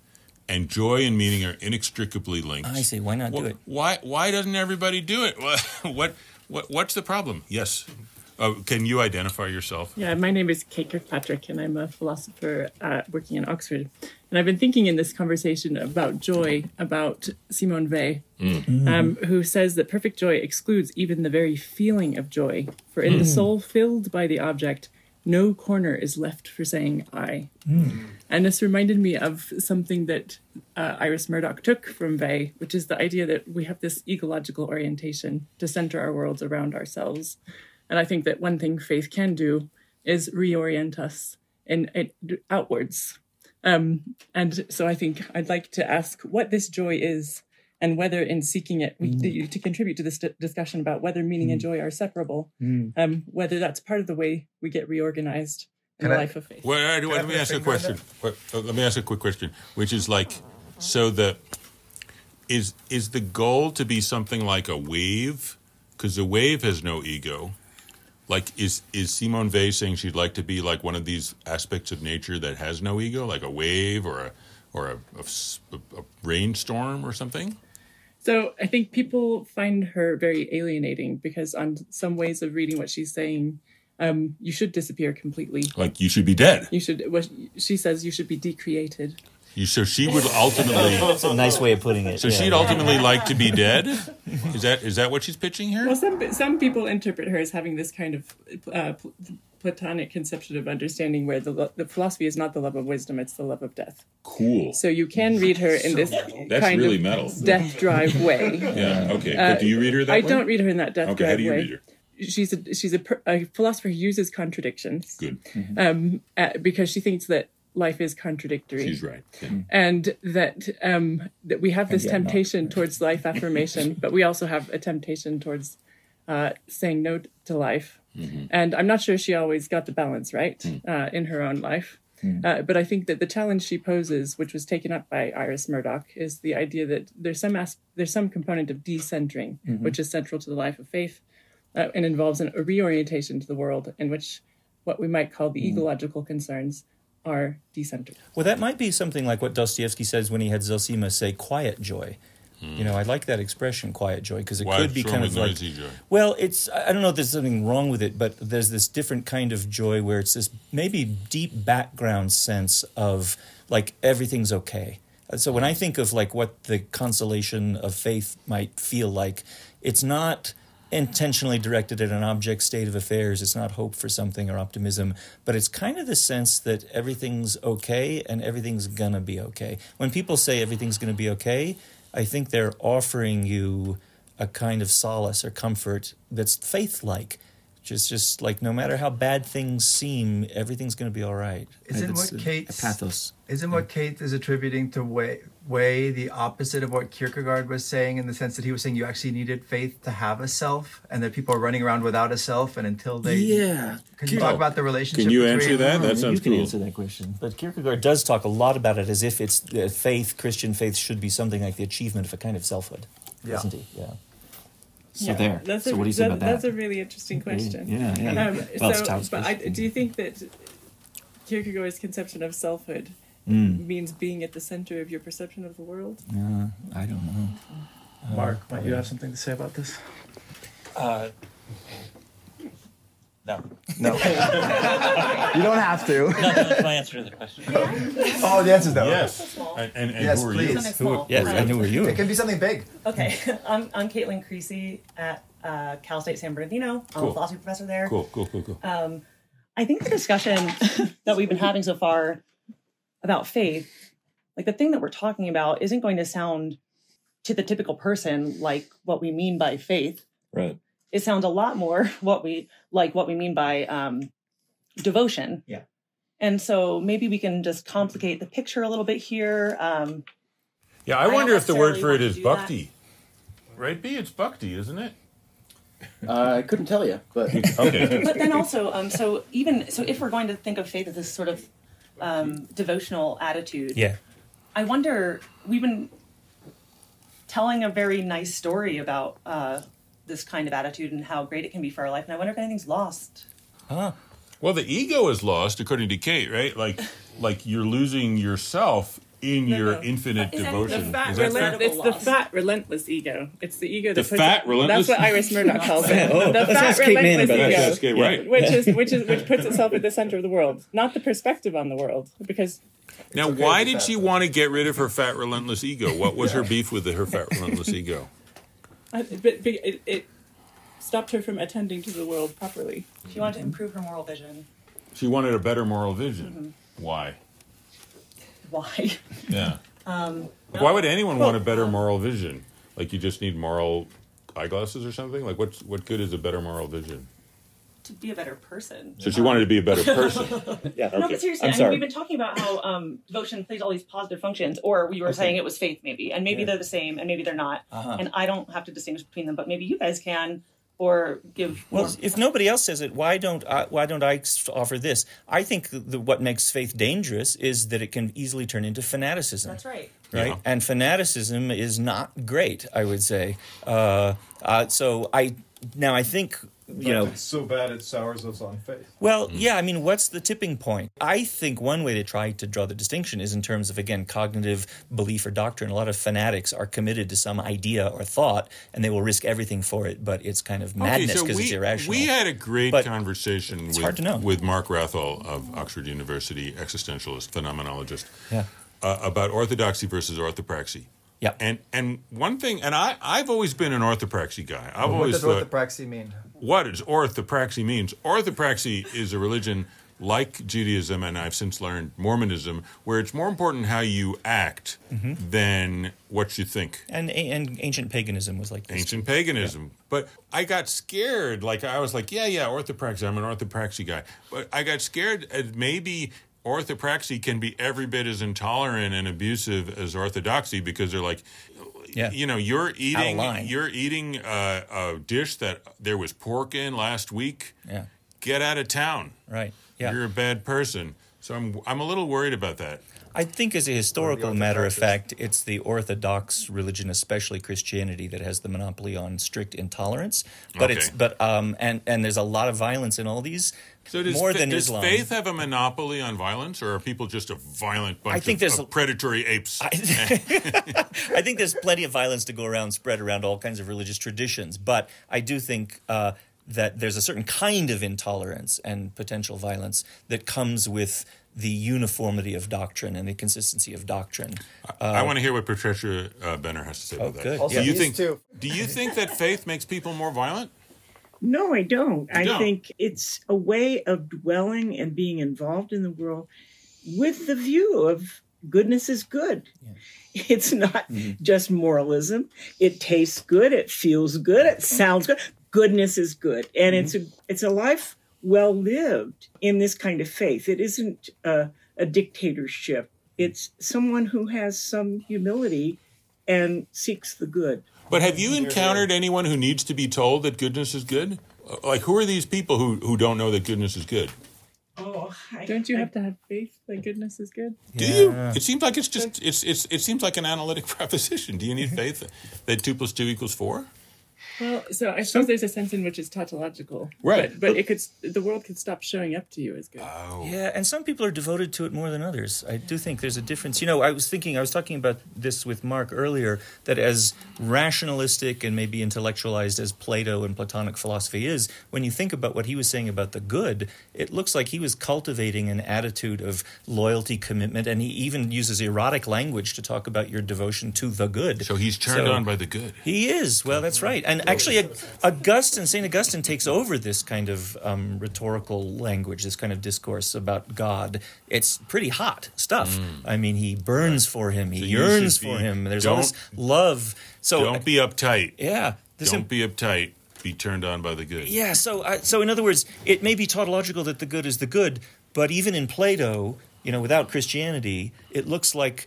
and joy and meaning are inextricably linked. I see. Why not do it? Why why doesn't everybody do it? What, what what's the problem? Yes. Oh, can you identify yourself? Yeah, my name is Kate Kirkpatrick, and I'm a philosopher uh, working in Oxford. And I've been thinking in this conversation about joy, about Simone Weil, um, who says that perfect joy excludes even the very feeling of joy. For in the soul filled by the object, no corner is left for saying I. And this reminded me of something that uh, Iris Murdoch took from Weil, which is the idea that we have this egological orientation to center our worlds around ourselves. And I think that one thing faith can do is reorient us in, in outwards. Um, and so I think I'd like to ask what this joy is and whether in seeking it, we, to contribute to this d- discussion about whether meaning and joy are separable, um, whether that's part of the way we get reorganized in Can the I- life of faith. Well, I- I let me ask a question. What- uh, let me ask a quick question, which is like, so the is is the goal to be something like a wave? Because the wave has no ego. Like, is is Simone Weil saying she'd like to be like one of these aspects of nature that has no ego, like a wave or a or a rainstorm or something? So I think people find her very alienating because on some ways of reading what she's saying, um, you should disappear completely. Like, you should be dead. You should. What she says, you should be decreated. You, so she would ultimately. It's a nice way of putting it. So yeah. she'd ultimately like to be dead. Is that is that what she's pitching here? Well, some some people interpret her as having this kind of uh, Platonic conception of understanding, where the lo- the philosophy is not the love of wisdom; it's the love of death. Cool. So you can read her in this That's kind really of metal. death drive way. Yeah. Okay. but do you read her that I way? don't read her in that death Okay. drive way. Okay. How do you way. read her? She's a she's a, a philosopher who uses contradictions Good. um, uh, because she thinks that life is contradictory. She's right. Yeah. and that um, that we have this yet not. temptation towards life affirmation, but we also have a temptation towards uh, saying no to life. And I'm not sure she always got the balance right uh, in her own life. Uh, but I think that the challenge she poses, which was taken up by Iris Murdoch, is the idea that there's some as- there's some component of decentering, which is central to the life of faith, uh, and involves an, a reorientation to the world in which what we might call the egological concerns are decentered. Well, that might be something like what Dostoevsky says when he had Zosima say quiet joy. You know, I like that expression, quiet joy, because it Why could be kind of like. joy? Well, it's I don't know if there's something wrong with it, but there's this different kind of joy where it's this maybe deep background sense of like everything's okay. And So when I think of like what the consolation of faith might feel like, it's not intentionally directed at an object state of affairs. It's not hope for something or optimism, but it's kind of the sense that everything's okay and everything's gonna be okay. When people say everything's gonna be okay, I think they're offering you a kind of solace or comfort that's faith like. Just, just like no matter how bad things seem, everything's going to be all right. Isn't It's what a- Kate's- a pathos? Isn't what Kate is attributing to Weil, Weil the opposite of what Kierkegaard was saying in the sense that he was saying you actually needed faith to have a self and that people are running around without a self and until they. Yeah. Can you talk about the relationship Can you between- answer that? That you sounds can cool. answer that question. But Kierkegaard does talk a lot about it as if it's uh, faith, Christian faith, should be something like the achievement of a kind of selfhood, Yeah. doesn't he? Yeah. So there. That's so a, what do you say that- about That's a really interesting question. Yeah, yeah. Um, Well, so, Taoist but I, do you think that Kierkegaard's conception of selfhood Mm. means being at the center of your perception of the world? Uh, I don't know. Mark, might you have something to say about this? Uh, no. No. you don't have to. No, that's my answer to the question. Oh, the answer's no. Yes. And, and, and Yes, who are please. you? Something small. Yes, I knew were you. It can be something big. Okay, I'm, I'm Kaitlyn Creasy at uh, Cal State San Bernardino. I'm Cool. a philosophy professor there. Cool, cool, cool, cool. Um, I think the discussion that we've been having so far about faith, like the thing that we're talking about, isn't going to sound to the typical person like what we mean by faith. Right. It sounds a lot more what we like what we mean by um, devotion. Yeah. And so maybe we can just complicate the picture a little bit here. Um, Yeah, I don't wonder if the word for it is want to is do that. Right, B? It's bhakti, isn't it? Uh, I couldn't tell you, but Okay. but then also, um, so even so, if we're going to think of faith as this sort of um, devotional attitude, Yeah. I wonder. We've been telling a very nice story about uh, this kind of attitude and how great it can be for our life, and I wonder if anything's lost. Huh. well, the ego is lost, according to Kate, right? Like, like you're losing yourself in No, your no. infinite Is devotion. The fat that fair? relent- it's the fat relentless ego. It's the ego that The puts fat it, relentless- That's what Iris Murdoch calls it. Oh, the let's fat ask Kate relentless ego. That's Kate, right. Which is which is which puts itself at the center of the world, not the perspective on the world. Because Now, okay why did she though. want to get rid of her fat, relentless ego? What was her beef with her fat, relentless ego? I, but, but it, it stopped her from attending to the world properly. She wanted to improve her moral vision. She wanted a better moral vision. Mm-hmm. Why? Why? Yeah. Um, like, why would anyone want a better um, moral vision? Like you just need moral eyeglasses or something? Like what's what good is a better moral vision? To be a better person. So she wanted to be a better person. Yeah. No, but seriously, I'm I mean, sorry. we've been talking about how um, devotion plays all these positive functions, or we were saying it was faith, maybe, and maybe they're the same, and maybe they're not, Uh-huh. and I don't have to distinguish between them, but maybe you guys can, or give. Well, more- if nobody else says it, why don't I, why don't I offer this? I think the, what makes faith dangerous is that it can easily turn into fanaticism. that's right. right? Yeah. And fanaticism is not great, I would say. Uh, uh, so I now I think you know. it's so bad it sours us on faith. Well, yeah, I mean, what's the tipping point? I think one way to try to draw the distinction is in terms of, again, cognitive belief or doctrine. A lot of fanatics are committed to some idea or thought, and they will risk everything for it, but it's kind of madness because we, it's irrational. we had a great But conversation with, hard to know. with Mark Wrathall of Oxford University, existentialist, phenomenologist, yeah. uh, about orthodoxy versus orthopraxy. Yeah. And and one thing, and I I've always been an orthopraxy guy. I've What always does thought orthopraxy mean? What is orthopraxy means. Orthopraxy is a religion like Judaism, and I've since learned Mormonism, where it's more important how you act than what you think. And, and ancient paganism was like this. Ancient paganism. But I got scared. Like, I was like, yeah, yeah, orthopraxy. I'm an orthopraxy guy. But I got scared at maybe orthopraxy can be every bit as intolerant and abusive as orthodoxy because they're like, Yeah. you know, you're eating you're eating a, a dish that there was pork in last week. Yeah. Get out of town. Right. Yeah. You're a bad person. So I'm I'm a little worried about that. I think, as a historical matter of fact, it's the Orthodox religion, especially Christianity, that has the monopoly on strict intolerance. But it's but um and and there's a lot of violence in all these. So does, more fa- than does Islam. faith have a monopoly on violence, or are people just a violent bunch I think of, there's of a- predatory apes? I think there's plenty of violence to go around, spread around all kinds of religious traditions. But I do think uh, that there's a certain kind of intolerance and potential violence that comes with the uniformity of doctrine and the consistency of doctrine. I want to hear what Patricia uh, Benner has to say Oh, about that. good. Also, Do you think? two- Do you think that faith makes people more violent? No, I don't. I don't? think it's a way of dwelling and being involved in the world with the view of goodness is good. It's not mm-hmm. just moralism. It tastes good, it feels good, it sounds good. Goodness is good. And it's mm-hmm. a it's a life well lived in this kind of faith. It isn't a, a dictatorship. Mm-hmm. It's someone who has some humility and seeks the good. But have you encountered anyone who needs to be told that goodness is good? Like, who are these people who, who don't know that goodness is good? Oh, I, Don't you have to have faith that goodness is good? Do you? It seems like it's just it's it's it seems like an analytic proposition. Do you need faith that two plus two equals four? Well, so I suppose there's a sense in which it's tautological, Right. But, but it could the world could stop showing up to you as good. Oh, Yeah, and some people are devoted to it more than others. I do think there's a difference. You know, I was thinking, I was talking about this with Mark earlier, that as rationalistic and maybe intellectualized as Plato and Platonic philosophy is, when you think about what he was saying about the good, it looks like he was cultivating an attitude of loyalty, commitment, and he even uses erotic language to talk about your devotion to the good. so he's turned So- on by the good. He is. Well, that's right. And actually, Augustine, St. Augustine takes over this kind of um, rhetorical language, this kind of discourse about God. It's pretty hot stuff. I mean, he burns for him, he Mm. So yearns for him. There's all this love. So, Don't be uptight. yeah. Don't be uptight. Be turned on by the good. yeah, so uh, so in other words, it may be tautological that the good is the good, but even in Plato, you know, without Christianity, it looks like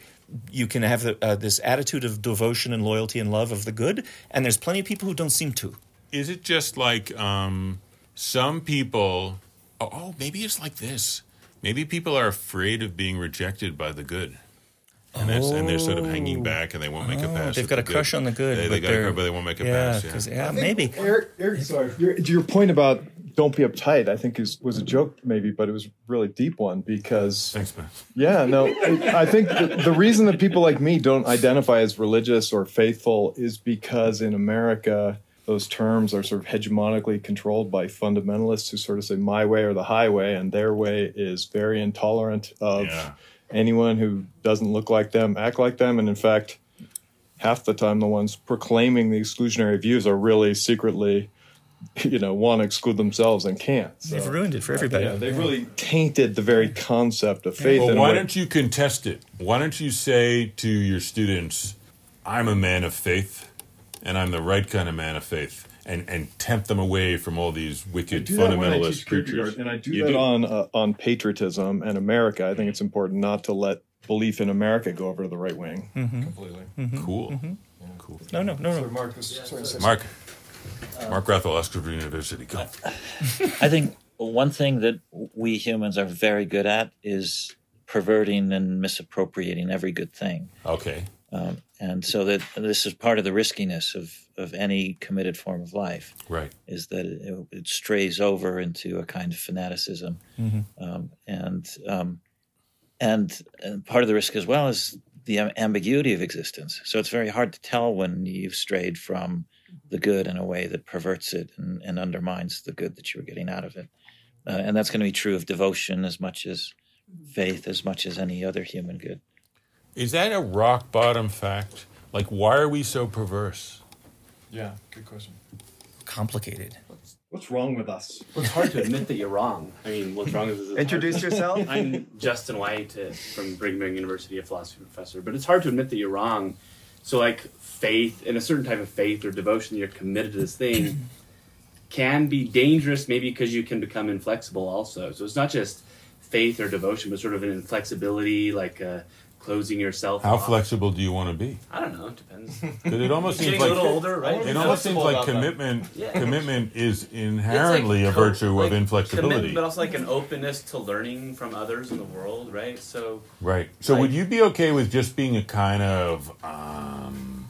you can have the, uh, this attitude of devotion and loyalty and love of the good, and there's plenty of people who don't seem to. Is it just like um, some people? Oh, oh, maybe it's like this. Maybe people are afraid of being rejected by the good, and, that's, and they're sort of hanging oh. back, and they won't make a oh. pass. Oh, They've at got a the crush on the good, They, but they got a they're- crush, but they won't make a Yeah, pass. 'cause- Yeah. yeah, maybe. Eric, Eric, sorry. Your, your point about don't be uptight, I think is was a joke maybe, but it was a really deep one because Thanks, man. yeah, no, it, I think the, the reason that people like me don't identify as religious or faithful is because in America those terms are sort of hegemonically controlled by fundamentalists who sort of say my way or the highway, and their way is very intolerant of Yeah. Anyone who doesn't look like them, act like them, and in fact, half the time the ones proclaiming the exclusionary views are really secretly, you know, want to exclude themselves and can't. So, They've ruined it for everybody. yeah, they've really tainted the very concept of faith. Well, why way- don't you contest it? Why don't you say to your students, "I'm a man of faith, and I'm the right kind of man of faith," and and tempt them away from all these wicked do that when I fundamentalist teach preachers? and I do You that on uh, on patriotism and America. I think it's important not to let belief in America go over to the right wing mm-hmm. completely. Mm-hmm. Cool, mm-hmm. cool. No, no, no, no. Mark, this, sorry, say Mark, uh, Mark Wrathall, Oxford University. Go. I think one thing that we humans are very good at is perverting and misappropriating every good thing. Okay. Um, and so that this is part of the riskiness of, of any committed form of life Right. is that it, it strays over into a kind of fanaticism, um, and, um, and and part of the risk as well is the ambiguity of existence. So it's very hard to tell when you've strayed from the good in a way that perverts it and, and undermines the good that you were getting out of it. Uh, and that's going to be true of devotion as much as faith, as much as any other human good. Is that a rock bottom fact? Like, why are we so perverse? Yeah, good question. Complicated. What's wrong with us? Well, it's hard to admit that you're wrong. I mean, what's wrong is it's hard Introduce to- yourself. I'm Justin White uh, from Brigham Young University, a philosophy professor. But it's hard to admit that you're wrong. So, like faith, and a certain type of faith or devotion, you're committed to this thing, can be dangerous. Maybe because you can become inflexible. Also, so it's not just faith or devotion, but sort of an inflexibility, like a closing yourself. How off. flexible do you want to be? I don't know. It depends. Because it almost seems like a little older, right? It almost seems like commitment. Yeah. Commitment is inherently It's a co- virtue like of inflexibility. but also like an openness to learning from others in the world, right? So Right. So Like- would you be okay with just being a kind of um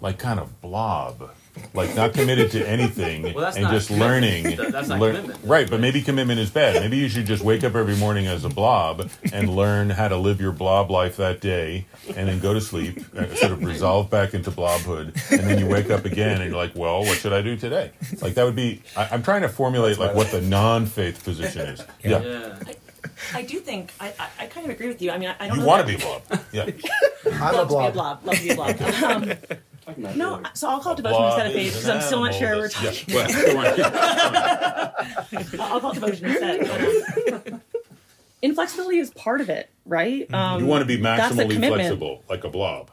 like kind of blob? Like not committed to anything Well, that's and not just commitment. learning. That- that's not learn- commitment. Right, but maybe commitment is bad. Maybe you should just wake up every morning as a blob and learn how to live your blob life that day and then go to sleep, uh, sort of resolve back into blobhood, and then you wake up again and you're like, well, what should I do today? Like that would be I, I'm trying to formulate like what the non faith position is. Yeah. yeah. I do think I, I, I kind of agree with you. I mean, I, I don't. You want to be a blob. Yeah. I'm a Love to be a blob. blob. Love to be a blob. Um, no, so I'll call it devotion instead of faith because I'm still not sure we're talking. Yeah. Well. I'll call it devotion instead. Inflexibility is part of it, right? Um, You want to be that's the maximally commitment. flexible, like a blob.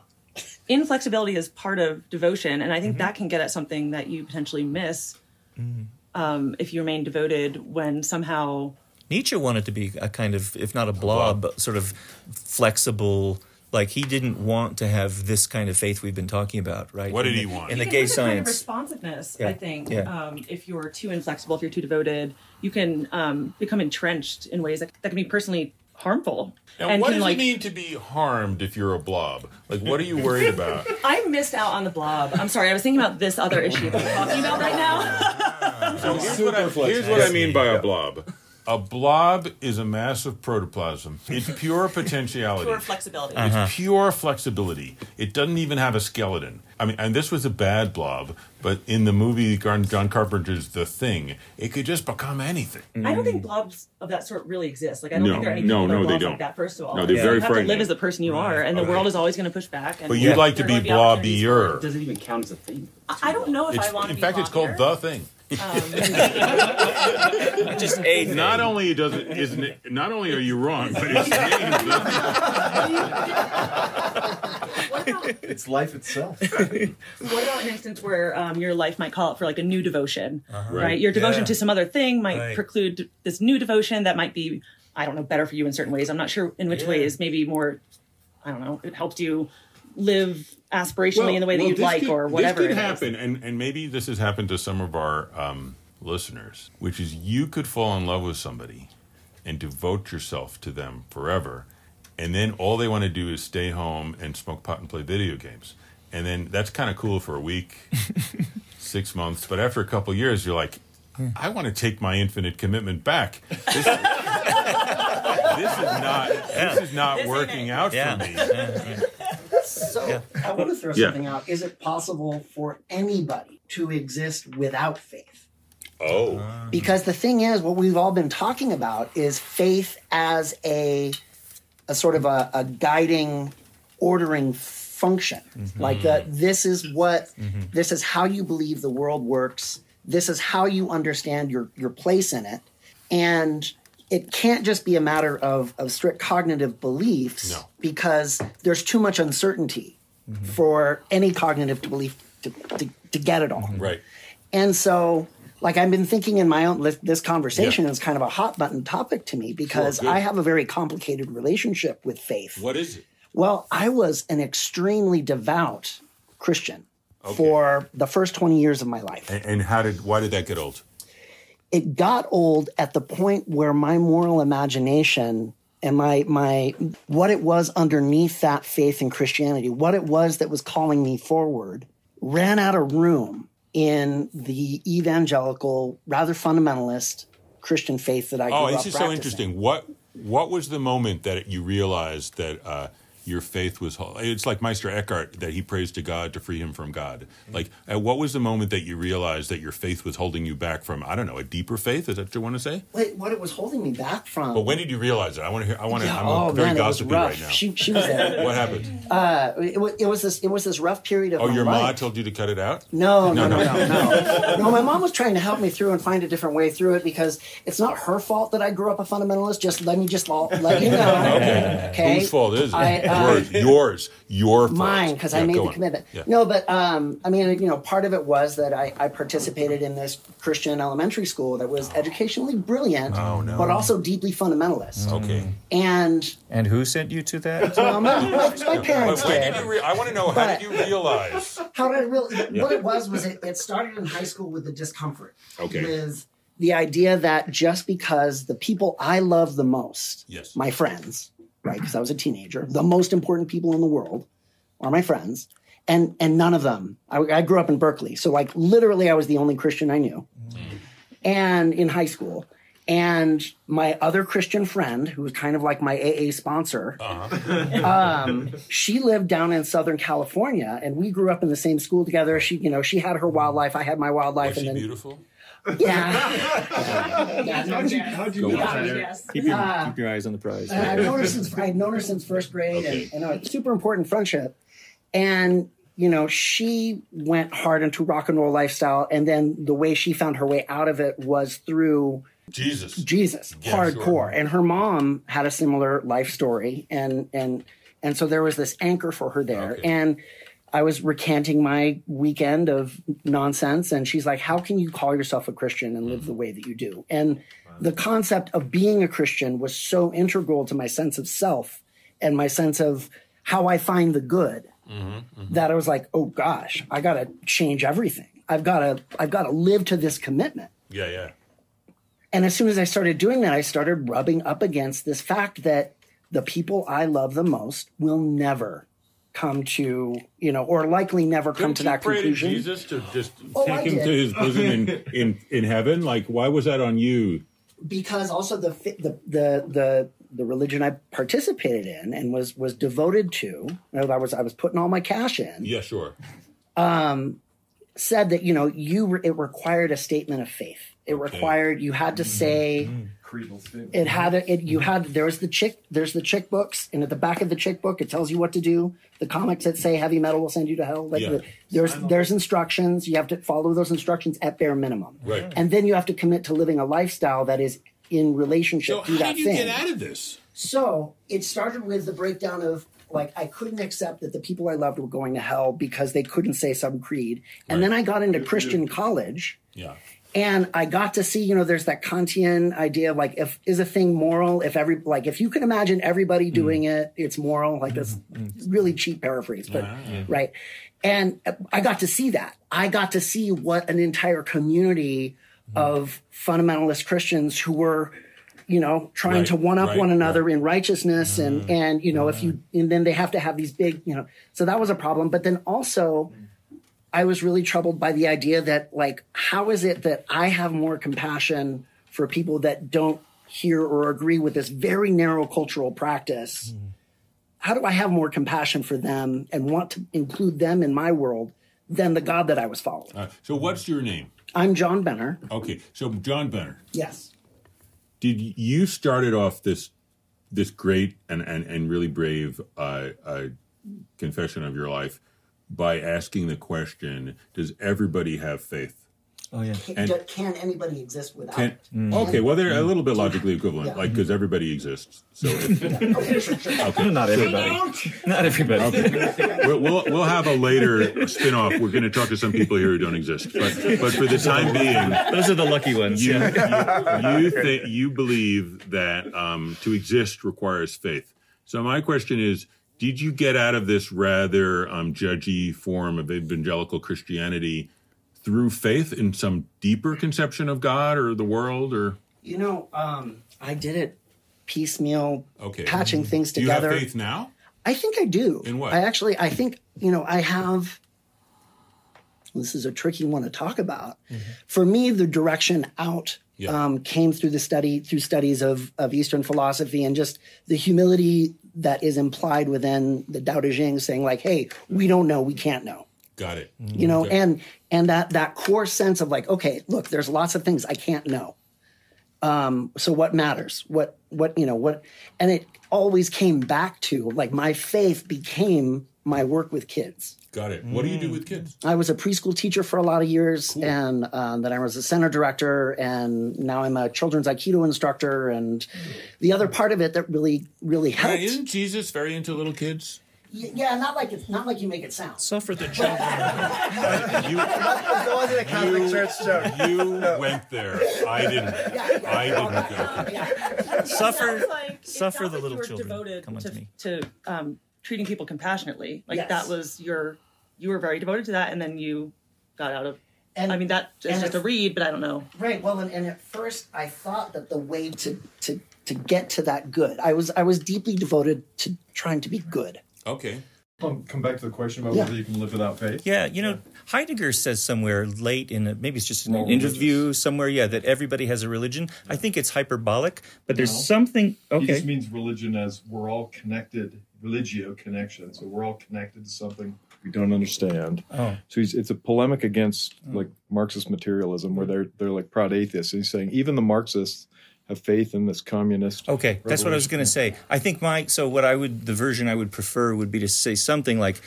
Inflexibility is part of devotion, and I Mm-hmm. think that can get at something that you potentially miss um, if you remain devoted when somehow. Nietzsche wanted to be a kind of, if not a blob, but sort of flexible. Like he didn't want to have this kind of faith we've been talking about, right? What did In he the- want? In You the gay lose a kind of science? responsiveness, Yeah, I think. yeah. Um, if you're too inflexible, if you're too devoted, you can um, become entrenched in ways that, that can be personally harmful. Now, and what can does like it mean to be harmed if you're a blob? Like, what are you worried about? I missed out on the blob. I'm sorry. I was thinking about this other issue that we're talking about right now. So here's what, I, here's what I mean by a blob. A blob is a mass of protoplasm. It's pure potentiality. Pure flexibility. It's uh-huh. pure flexibility. It doesn't even have a skeleton. I mean, and this was a bad blob, but in the movie Gar- John Carpenter's The Thing, it could just become anything. I don't think blobs of that sort really exist. Like I don't No, think there are any no, no, are they don't. like that. First of all, No, they're you very have to live as the person you are, and the Okay. world is always going to push back. And But you'd like to there are be going it. blobbier. Does it even count as a thing? I I don't know if It's, I want to in be fact, it's called. The Thing. Um, Just a Not only does it, isn't it, not only are you wrong, but it's named The It's life itself. what about an instance where um, your life might call out for like a new devotion, right? Right. Your devotion Yeah. to some other thing might Right. preclude this new devotion that might be, I don't know, better for you in certain ways. I'm not sure in which Yeah. ways. Maybe more, I don't know. It helped you live aspirationally in the way that well, you'd like, could- or whatever. This could it is. happen, and and maybe this has happened to some of our um, listeners, which is you could fall in love with somebody and devote yourself to them forever, and then all they want to do is stay home and smoke pot and play video games, and then that's kind of cool for a week, six months, but after a couple years, you're like. I want to take my infinite commitment back. This, this is not. This is not This working out Yeah. for me. So I want to throw Yeah. something out. Is it possible for anybody to exist without faith? Oh, Because the thing is, what we've all been talking about is faith as a a sort of a, a guiding, ordering function. Mm-hmm. Like that, this is what mm-hmm. this is how you believe the world works. This is how you understand your your place in it, and it can't just be a matter of of strict cognitive beliefs No. because there's too much uncertainty mm-hmm. for any cognitive to belief to, to, to get it all. right. And so, like, I've been thinking in my own, this- conversation is kind of a hot button topic to me because good. I have a very complicated relationship with faith. What is it? Well, I was an extremely devout Christian for the first 20 years of my life. And, and how did? Why did that get old? It got old at the point where my moral imagination and my my what it was underneath that faith in Christianity, what it was that was calling me forward, ran out of room in the evangelical, rather fundamentalist Christian faith that I grew Oh, this is so interesting. What What was the moment that you realized that uh, your faith was? hol- It's like Meister Eckhart that he prays to God to free him from God. Like, uh, what was the moment that you realized that your faith was holding you back from? I don't know, a deeper faith. Is that what you want to say? Wait, what it was holding me back from? But when did you realize it? I want to hear. I want to. Yeah, I'm oh very man, gossipy right now. She, she was there. what happened? uh, it, it was this. It was this rough period of Oh, your life. ma told you to cut it out. No, no, No, no, no. no, no. My mom was trying to help me through and find a different way through it because it's not her fault that I grew up a fundamentalist. Just let me just let you know. Okay. Okay. Whose fault is it? I, yours, yours, your fault. mine because I made the on. commitment. Yeah. No, but um, I mean, you know, part of it was that I, I participated in this Christian elementary school that was educationally brilliant, Oh, no. but also deeply fundamentalist. Okay. And And who sent you to that? well, my, my, my parents But when did. did you? Re- I want to know how did you realize? How did I really? Yeah. What it was was it, it started in high school with the discomfort. Okay. With the idea that just because the people I love the most, Yes. my friends, right? Because I was a teenager, the most important people in the world are my friends, and and none of them. I, I grew up in Berkeley, so like literally, I was the only Christian I knew, and in high school. And my other Christian friend, who was kind of like my AA sponsor, Uh-huh. um, she lived down in Southern California, and we grew up in the same school together. She, you know, she had her wildlife, I had my wildlife, Was she and then beautiful? Yeah. yeah no, How'd you- how'd you Yeah, know yes. Keep your, Uh, keep your eyes on the prize. and I've known her since I'd known her since first grade, Okay. and, and a super important friendship. And you know, she went hard into rock and roll lifestyle, and then the way she found her way out of it was through Jesus. Jesus, Yeah, hardcore. sure. And her mom had a similar life story, and and and so there was this anchor for her there. And I was recanting my weekend of nonsense, and she's like, "How can you call yourself a Christian and live the mm-hmm. way that you do?" And the concept of being a Christian was so integral to my sense of self and my sense of how I find the good mm-hmm, mm-hmm. that I was like, "Oh gosh, I got to change everything. I've got to I've got to live to this commitment." Yeah, yeah. And as soon as I started doing that, I started rubbing up against this fact that the people I love the most will never come to, you know, or likely never come Didn't to that pray to conclusion. Jesus to just Oh, take I him did. to his bosom in, in, in heaven? Like, why was that on you? Because also the the the the the religion I participated in and was was devoted to, I was I was putting all my cash in. Yeah, sure. um, said that you know you re- it required a statement of faith. It required you had to say Creedal statement. it had a, it you had there was the chick there's the chick books and at the back of the chick book it tells you what to do. The comics that say heavy metal will send you to hell. Like Yeah. the, there's there's instructions. You have to follow those instructions at bare minimum. Right. And then you have to commit to living a lifestyle that is in relationship So to how that did you thing. get out of this? So it started with the breakdown of like I couldn't accept that the people I loved were going to hell because they couldn't say some creed. And then I got into Christian college Yeah. And I got to see, you know, there's that Kantian idea of like if is a thing moral? If every like if you can imagine everybody mm. doing it, it's moral. Like mm-hmm. that's mm-hmm. really cheap paraphrase, but right. And I got to see that. I got to see what an entire community mm-hmm. of fundamentalist Christians who were, you know, trying Right, to one up right, one another in righteousness and and you know if you and then they have to have these big, you know. So that was a problem, but then also I was really troubled by the idea that, like, how is it that I have more compassion for people that don't hear or agree with this very narrow cultural practice? How do I have more compassion for them and want to include them in my world than the God that I was following? Uh, so what's your name? I'm John Benner. Okay, so John Benner, Yes. did you started off this this great and and, and really brave uh, uh, confession of your life by asking the question: Does everybody have faith? Oh yeah. Can, And- can anybody exist without Can, it? Okay, well they're a little bit logically equivalent, Yeah. like because everybody exists. So if, Okay, sure, sure. okay. Not everybody. Not everybody. Okay. we'll, we'll we'll have a later spin off. We're going to talk to some people here who don't exist, but but for the time being, Those are the lucky ones. you yeah. you, you think you believe that um, to exist requires faith. So my question is: Did you get out of this rather um, judgy form of evangelical Christianity through faith in some deeper conception of God or the world, or You know, um, I did it piecemeal, okay, patching things Do you together. have faith now? I think I do. In what? I actually, I think, you know, I have. This is a tricky one to talk about. For me, the direction out Yeah. um, came through the study, through studies of of Eastern philosophy, and just the humility that is implied within the Tao Te Ching, saying like, "Hey, we don't know, we can't know." Got it. you know and and that that core sense of like okay look there's lots of things i can't know um so what matters what what you know what and it always came back to like my faith became my work with kids. Got it. What do you do with kids? I was a preschool teacher for a lot of years, and um, then I was a center director, and now I'm a children's Aikido instructor. And the other part of it that really, really helped. isn't Jesus very into little kids? Yeah, not like it's not like you make it sound. Suffer the children. You, It wasn't a Catholic Church joke. you went there. I didn't. I didn't go. Suffer, like- suffer the like little you were children. Devoted Come on to, to me. to um, treating people compassionately. Like Yes. that was your. You were very devoted to that, and then you got out of. And I mean, that is just if- a read, but I don't know. Right. Well, and, and at first I thought that the way to to to get to that good, I was I was deeply devoted to trying to be good. Okay. Um, come back to the question about Yeah. whether you can live without faith. Yeah, you know, Heidegger says somewhere late in a, maybe it's just in We're an interview somewhere, yeah, that everybody has a religion. I think it's hyperbolic, but there's No. something. He Okay, just means religion as we're all connected, religio connection. So we're all connected to something we don't understand. Oh. So he's, it's a polemic against like Marxist materialism, where they're they're like proud atheists. And he's saying even the Marxists have faith in this communist. Okay, that's what I was going to say. I think my so what I would the version I would prefer would be to say something like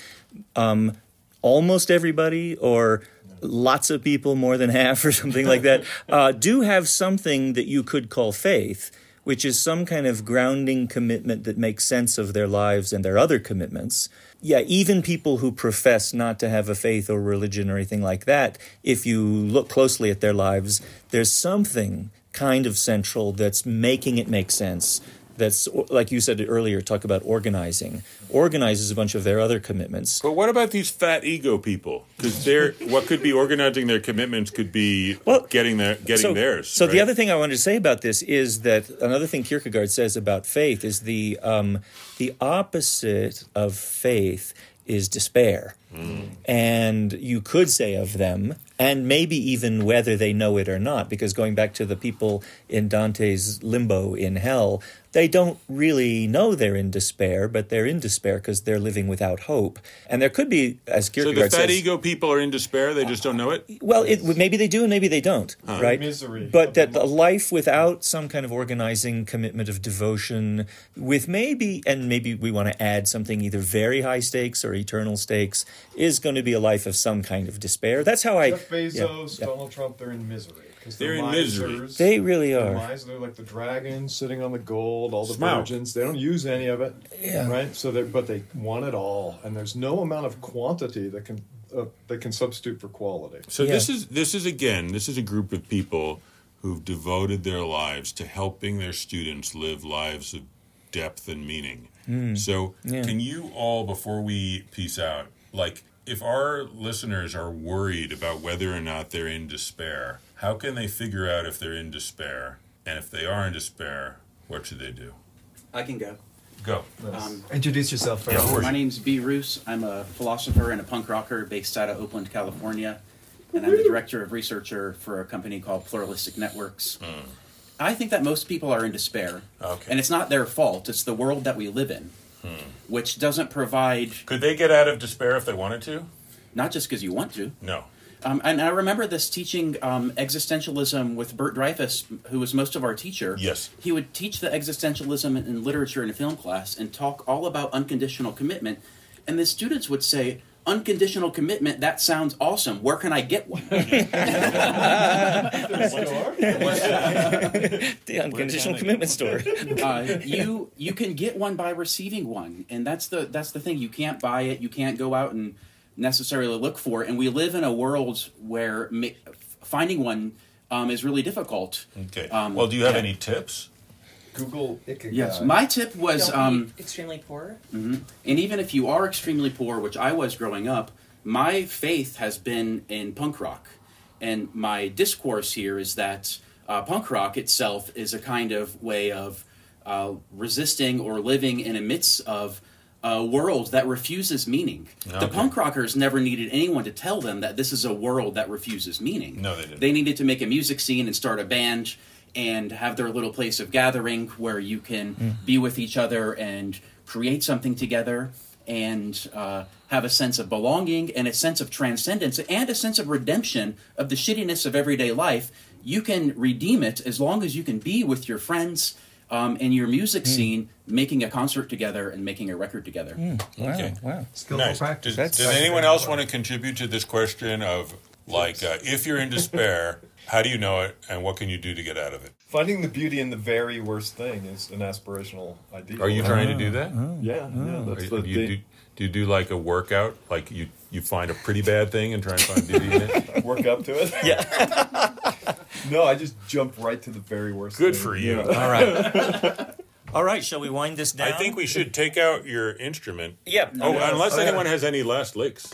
um, almost everybody or lots of people, more than half or something like that, uh, do have something that you could call faith, which is some kind of grounding commitment that makes sense of their lives and their other commitments. Yeah, even people who profess not to have a faith or religion or anything like that, if you look closely at their lives, there's something kind of central that's making it make sense. That's like you said earlier, talk about organizing. Organizes a bunch of their other commitments. But what about these fat ego people? Because they're what could be organizing their commitments could be well, getting their getting so, theirs. So the other thing I wanted to say about this is that another thing Kierkegaard says about faith is the um, the opposite of faith is despair. And you could say of them, and maybe even whether they know it or not, because going back to the people in Dante's limbo in hell, they don't really know they're in despair, but they're in despair because they're living without hope. And there could be, as So the fat says, ego people are in despair. They just don't know it. well, it, maybe they do and maybe they don't, Huh. right? Misery. But that a life without some kind of organizing commitment of devotion, with maybe, and maybe we want to add something either very high stakes or eternal stakes, is going to be a life of some kind of despair. That's how I. Jeff yeah, yeah. Donald Trump, they're in misery. 'Cause They're in misery. They really They're are. misers. They're like the dragons sitting on the gold, all the Smaug. virgins. They don't use any of it, Yeah. right? So, they but they want it all, and there's no amount of quantity that can uh, that can substitute for quality. So Yeah. this is this is again this is a group of people who've devoted their lives to helping their students live lives of depth and meaning. So Yeah. can you all before we peace out like if our listeners are worried about whether or not they're in despair, how can they figure out if they're in despair? And if they are in despair, what should they do? I can go. Go. Um, Introduce yourself first. course. my name's B. Rousse. I'm a philosopher and a punk rocker based out of Oakland, California. And I'm the director of researcher for a company called Pluralistic Networks. I think that most people are in despair. Okay. And it's not their fault, it's the world that we live in, which doesn't provide, Could they get out of despair if they wanted to? not just because you want to. No. Um, and I remember this teaching um, existentialism with Bert Dreyfus, who was most of our teacher. Yes. He would teach the existentialism in, in literature in a film class and talk all about unconditional commitment. And the students would say, Unconditional commitment, that sounds awesome. Where can I get one? The unconditional commitment store. uh, you you can get one by receiving one, and that's the that's the thing. You can't buy it. You can't go out and necessarily look for. And we live in a world where ma- finding one um, is really difficult. Okay. Um, well, do you have yeah. any tips? Google Ikigai. Yes, my tip was, Don't um, extremely poor. mhm. and even if you are extremely poor, which I was growing up, my faith has been in punk rock, and my discourse here is that uh, punk rock itself is a kind of way of uh, resisting or living in a midst of a world that refuses meaning. The punk rockers never needed anyone to tell them that this is a world that refuses meaning. No, they didn't. They needed to make a music scene and start a band and have their little place of gathering where you can be with each other and create something together and uh, have a sense of belonging and a sense of transcendence and a sense of redemption of the shittiness of everyday life. You can redeem it as long as you can be with your friends um, in your music scene, making a concert together and making a record together. Wow, Okay. wow. Nice. Does, does anyone else want to contribute to this question of like, uh, if you're in despair, how do you know it, and what can you do to get out of it? Finding the beauty in the very worst thing is an aspirational idea. Are you trying to do that? Yeah, yeah. That's Are the you, thing. do, do you do like a workout? Like you, you find a pretty bad thing and try and find beauty in it? Work up to it. Yeah. no, I just jumped right to the very worst. Good thing. for you. Yeah. All right. All right, shall we wind this down? I think we should take out your instrument. Yeah. Oh, No. unless Oh, yeah. anyone has any last licks.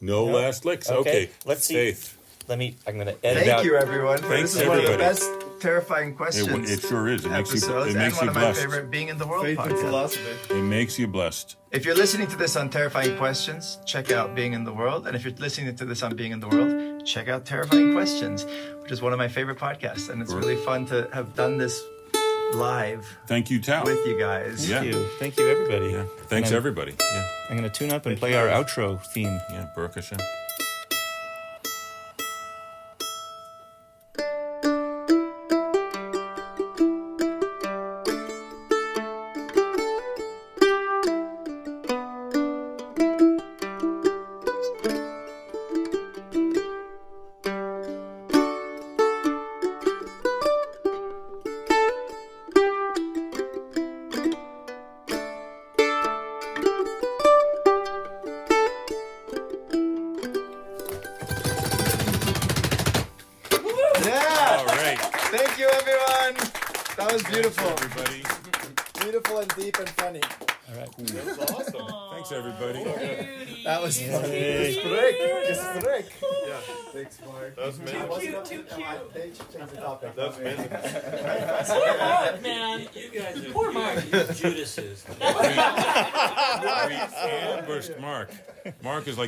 No, No? last licks. Okay, Okay. let's see. Faith. Let me. I'm going to edit Thank out. you, everyone. Thanks, this is one of the everybody. best terrifying questions. it sure is. It makes you- episodes, it makes and you one of blessed. my favorite Being in the World Faith and philosophy. It makes you blessed. If you're listening to this on Terrifying Questions, check out Being in the World. And if you're listening to this on Being in the World, check out Terrifying Questions, which is one of my favorite podcasts. And it's really fun to have done this live Thank you, Tal. with you guys. Yeah. Thank you. Thank you, everybody. Yeah. Thanks, everybody. Yeah. I'm going to tune up and play our outro theme. Yeah. Baruch Hashem.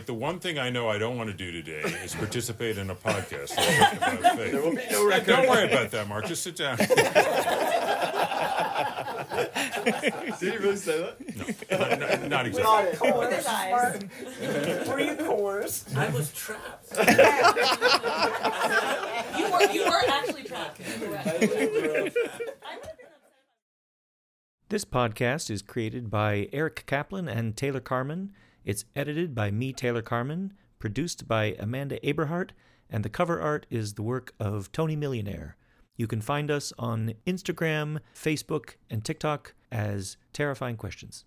Like the one thing I know I don't want to do today is participate in a podcast. There will be no record. Don't worry about that, Mark. Just sit down. Did he really say that? Not, not, not exactly. Got it. Coerced. Were you coerced? I was trapped. you were you were actually trapped. This podcast is created by Eric Kaplan and Taylor Carman. It's edited by me, Taylor Carman, produced by Amanda Aberhart, and the cover art is the work of Tony Millionaire. You can find us on Instagram, Facebook, and TikTok as Terrifying Questions.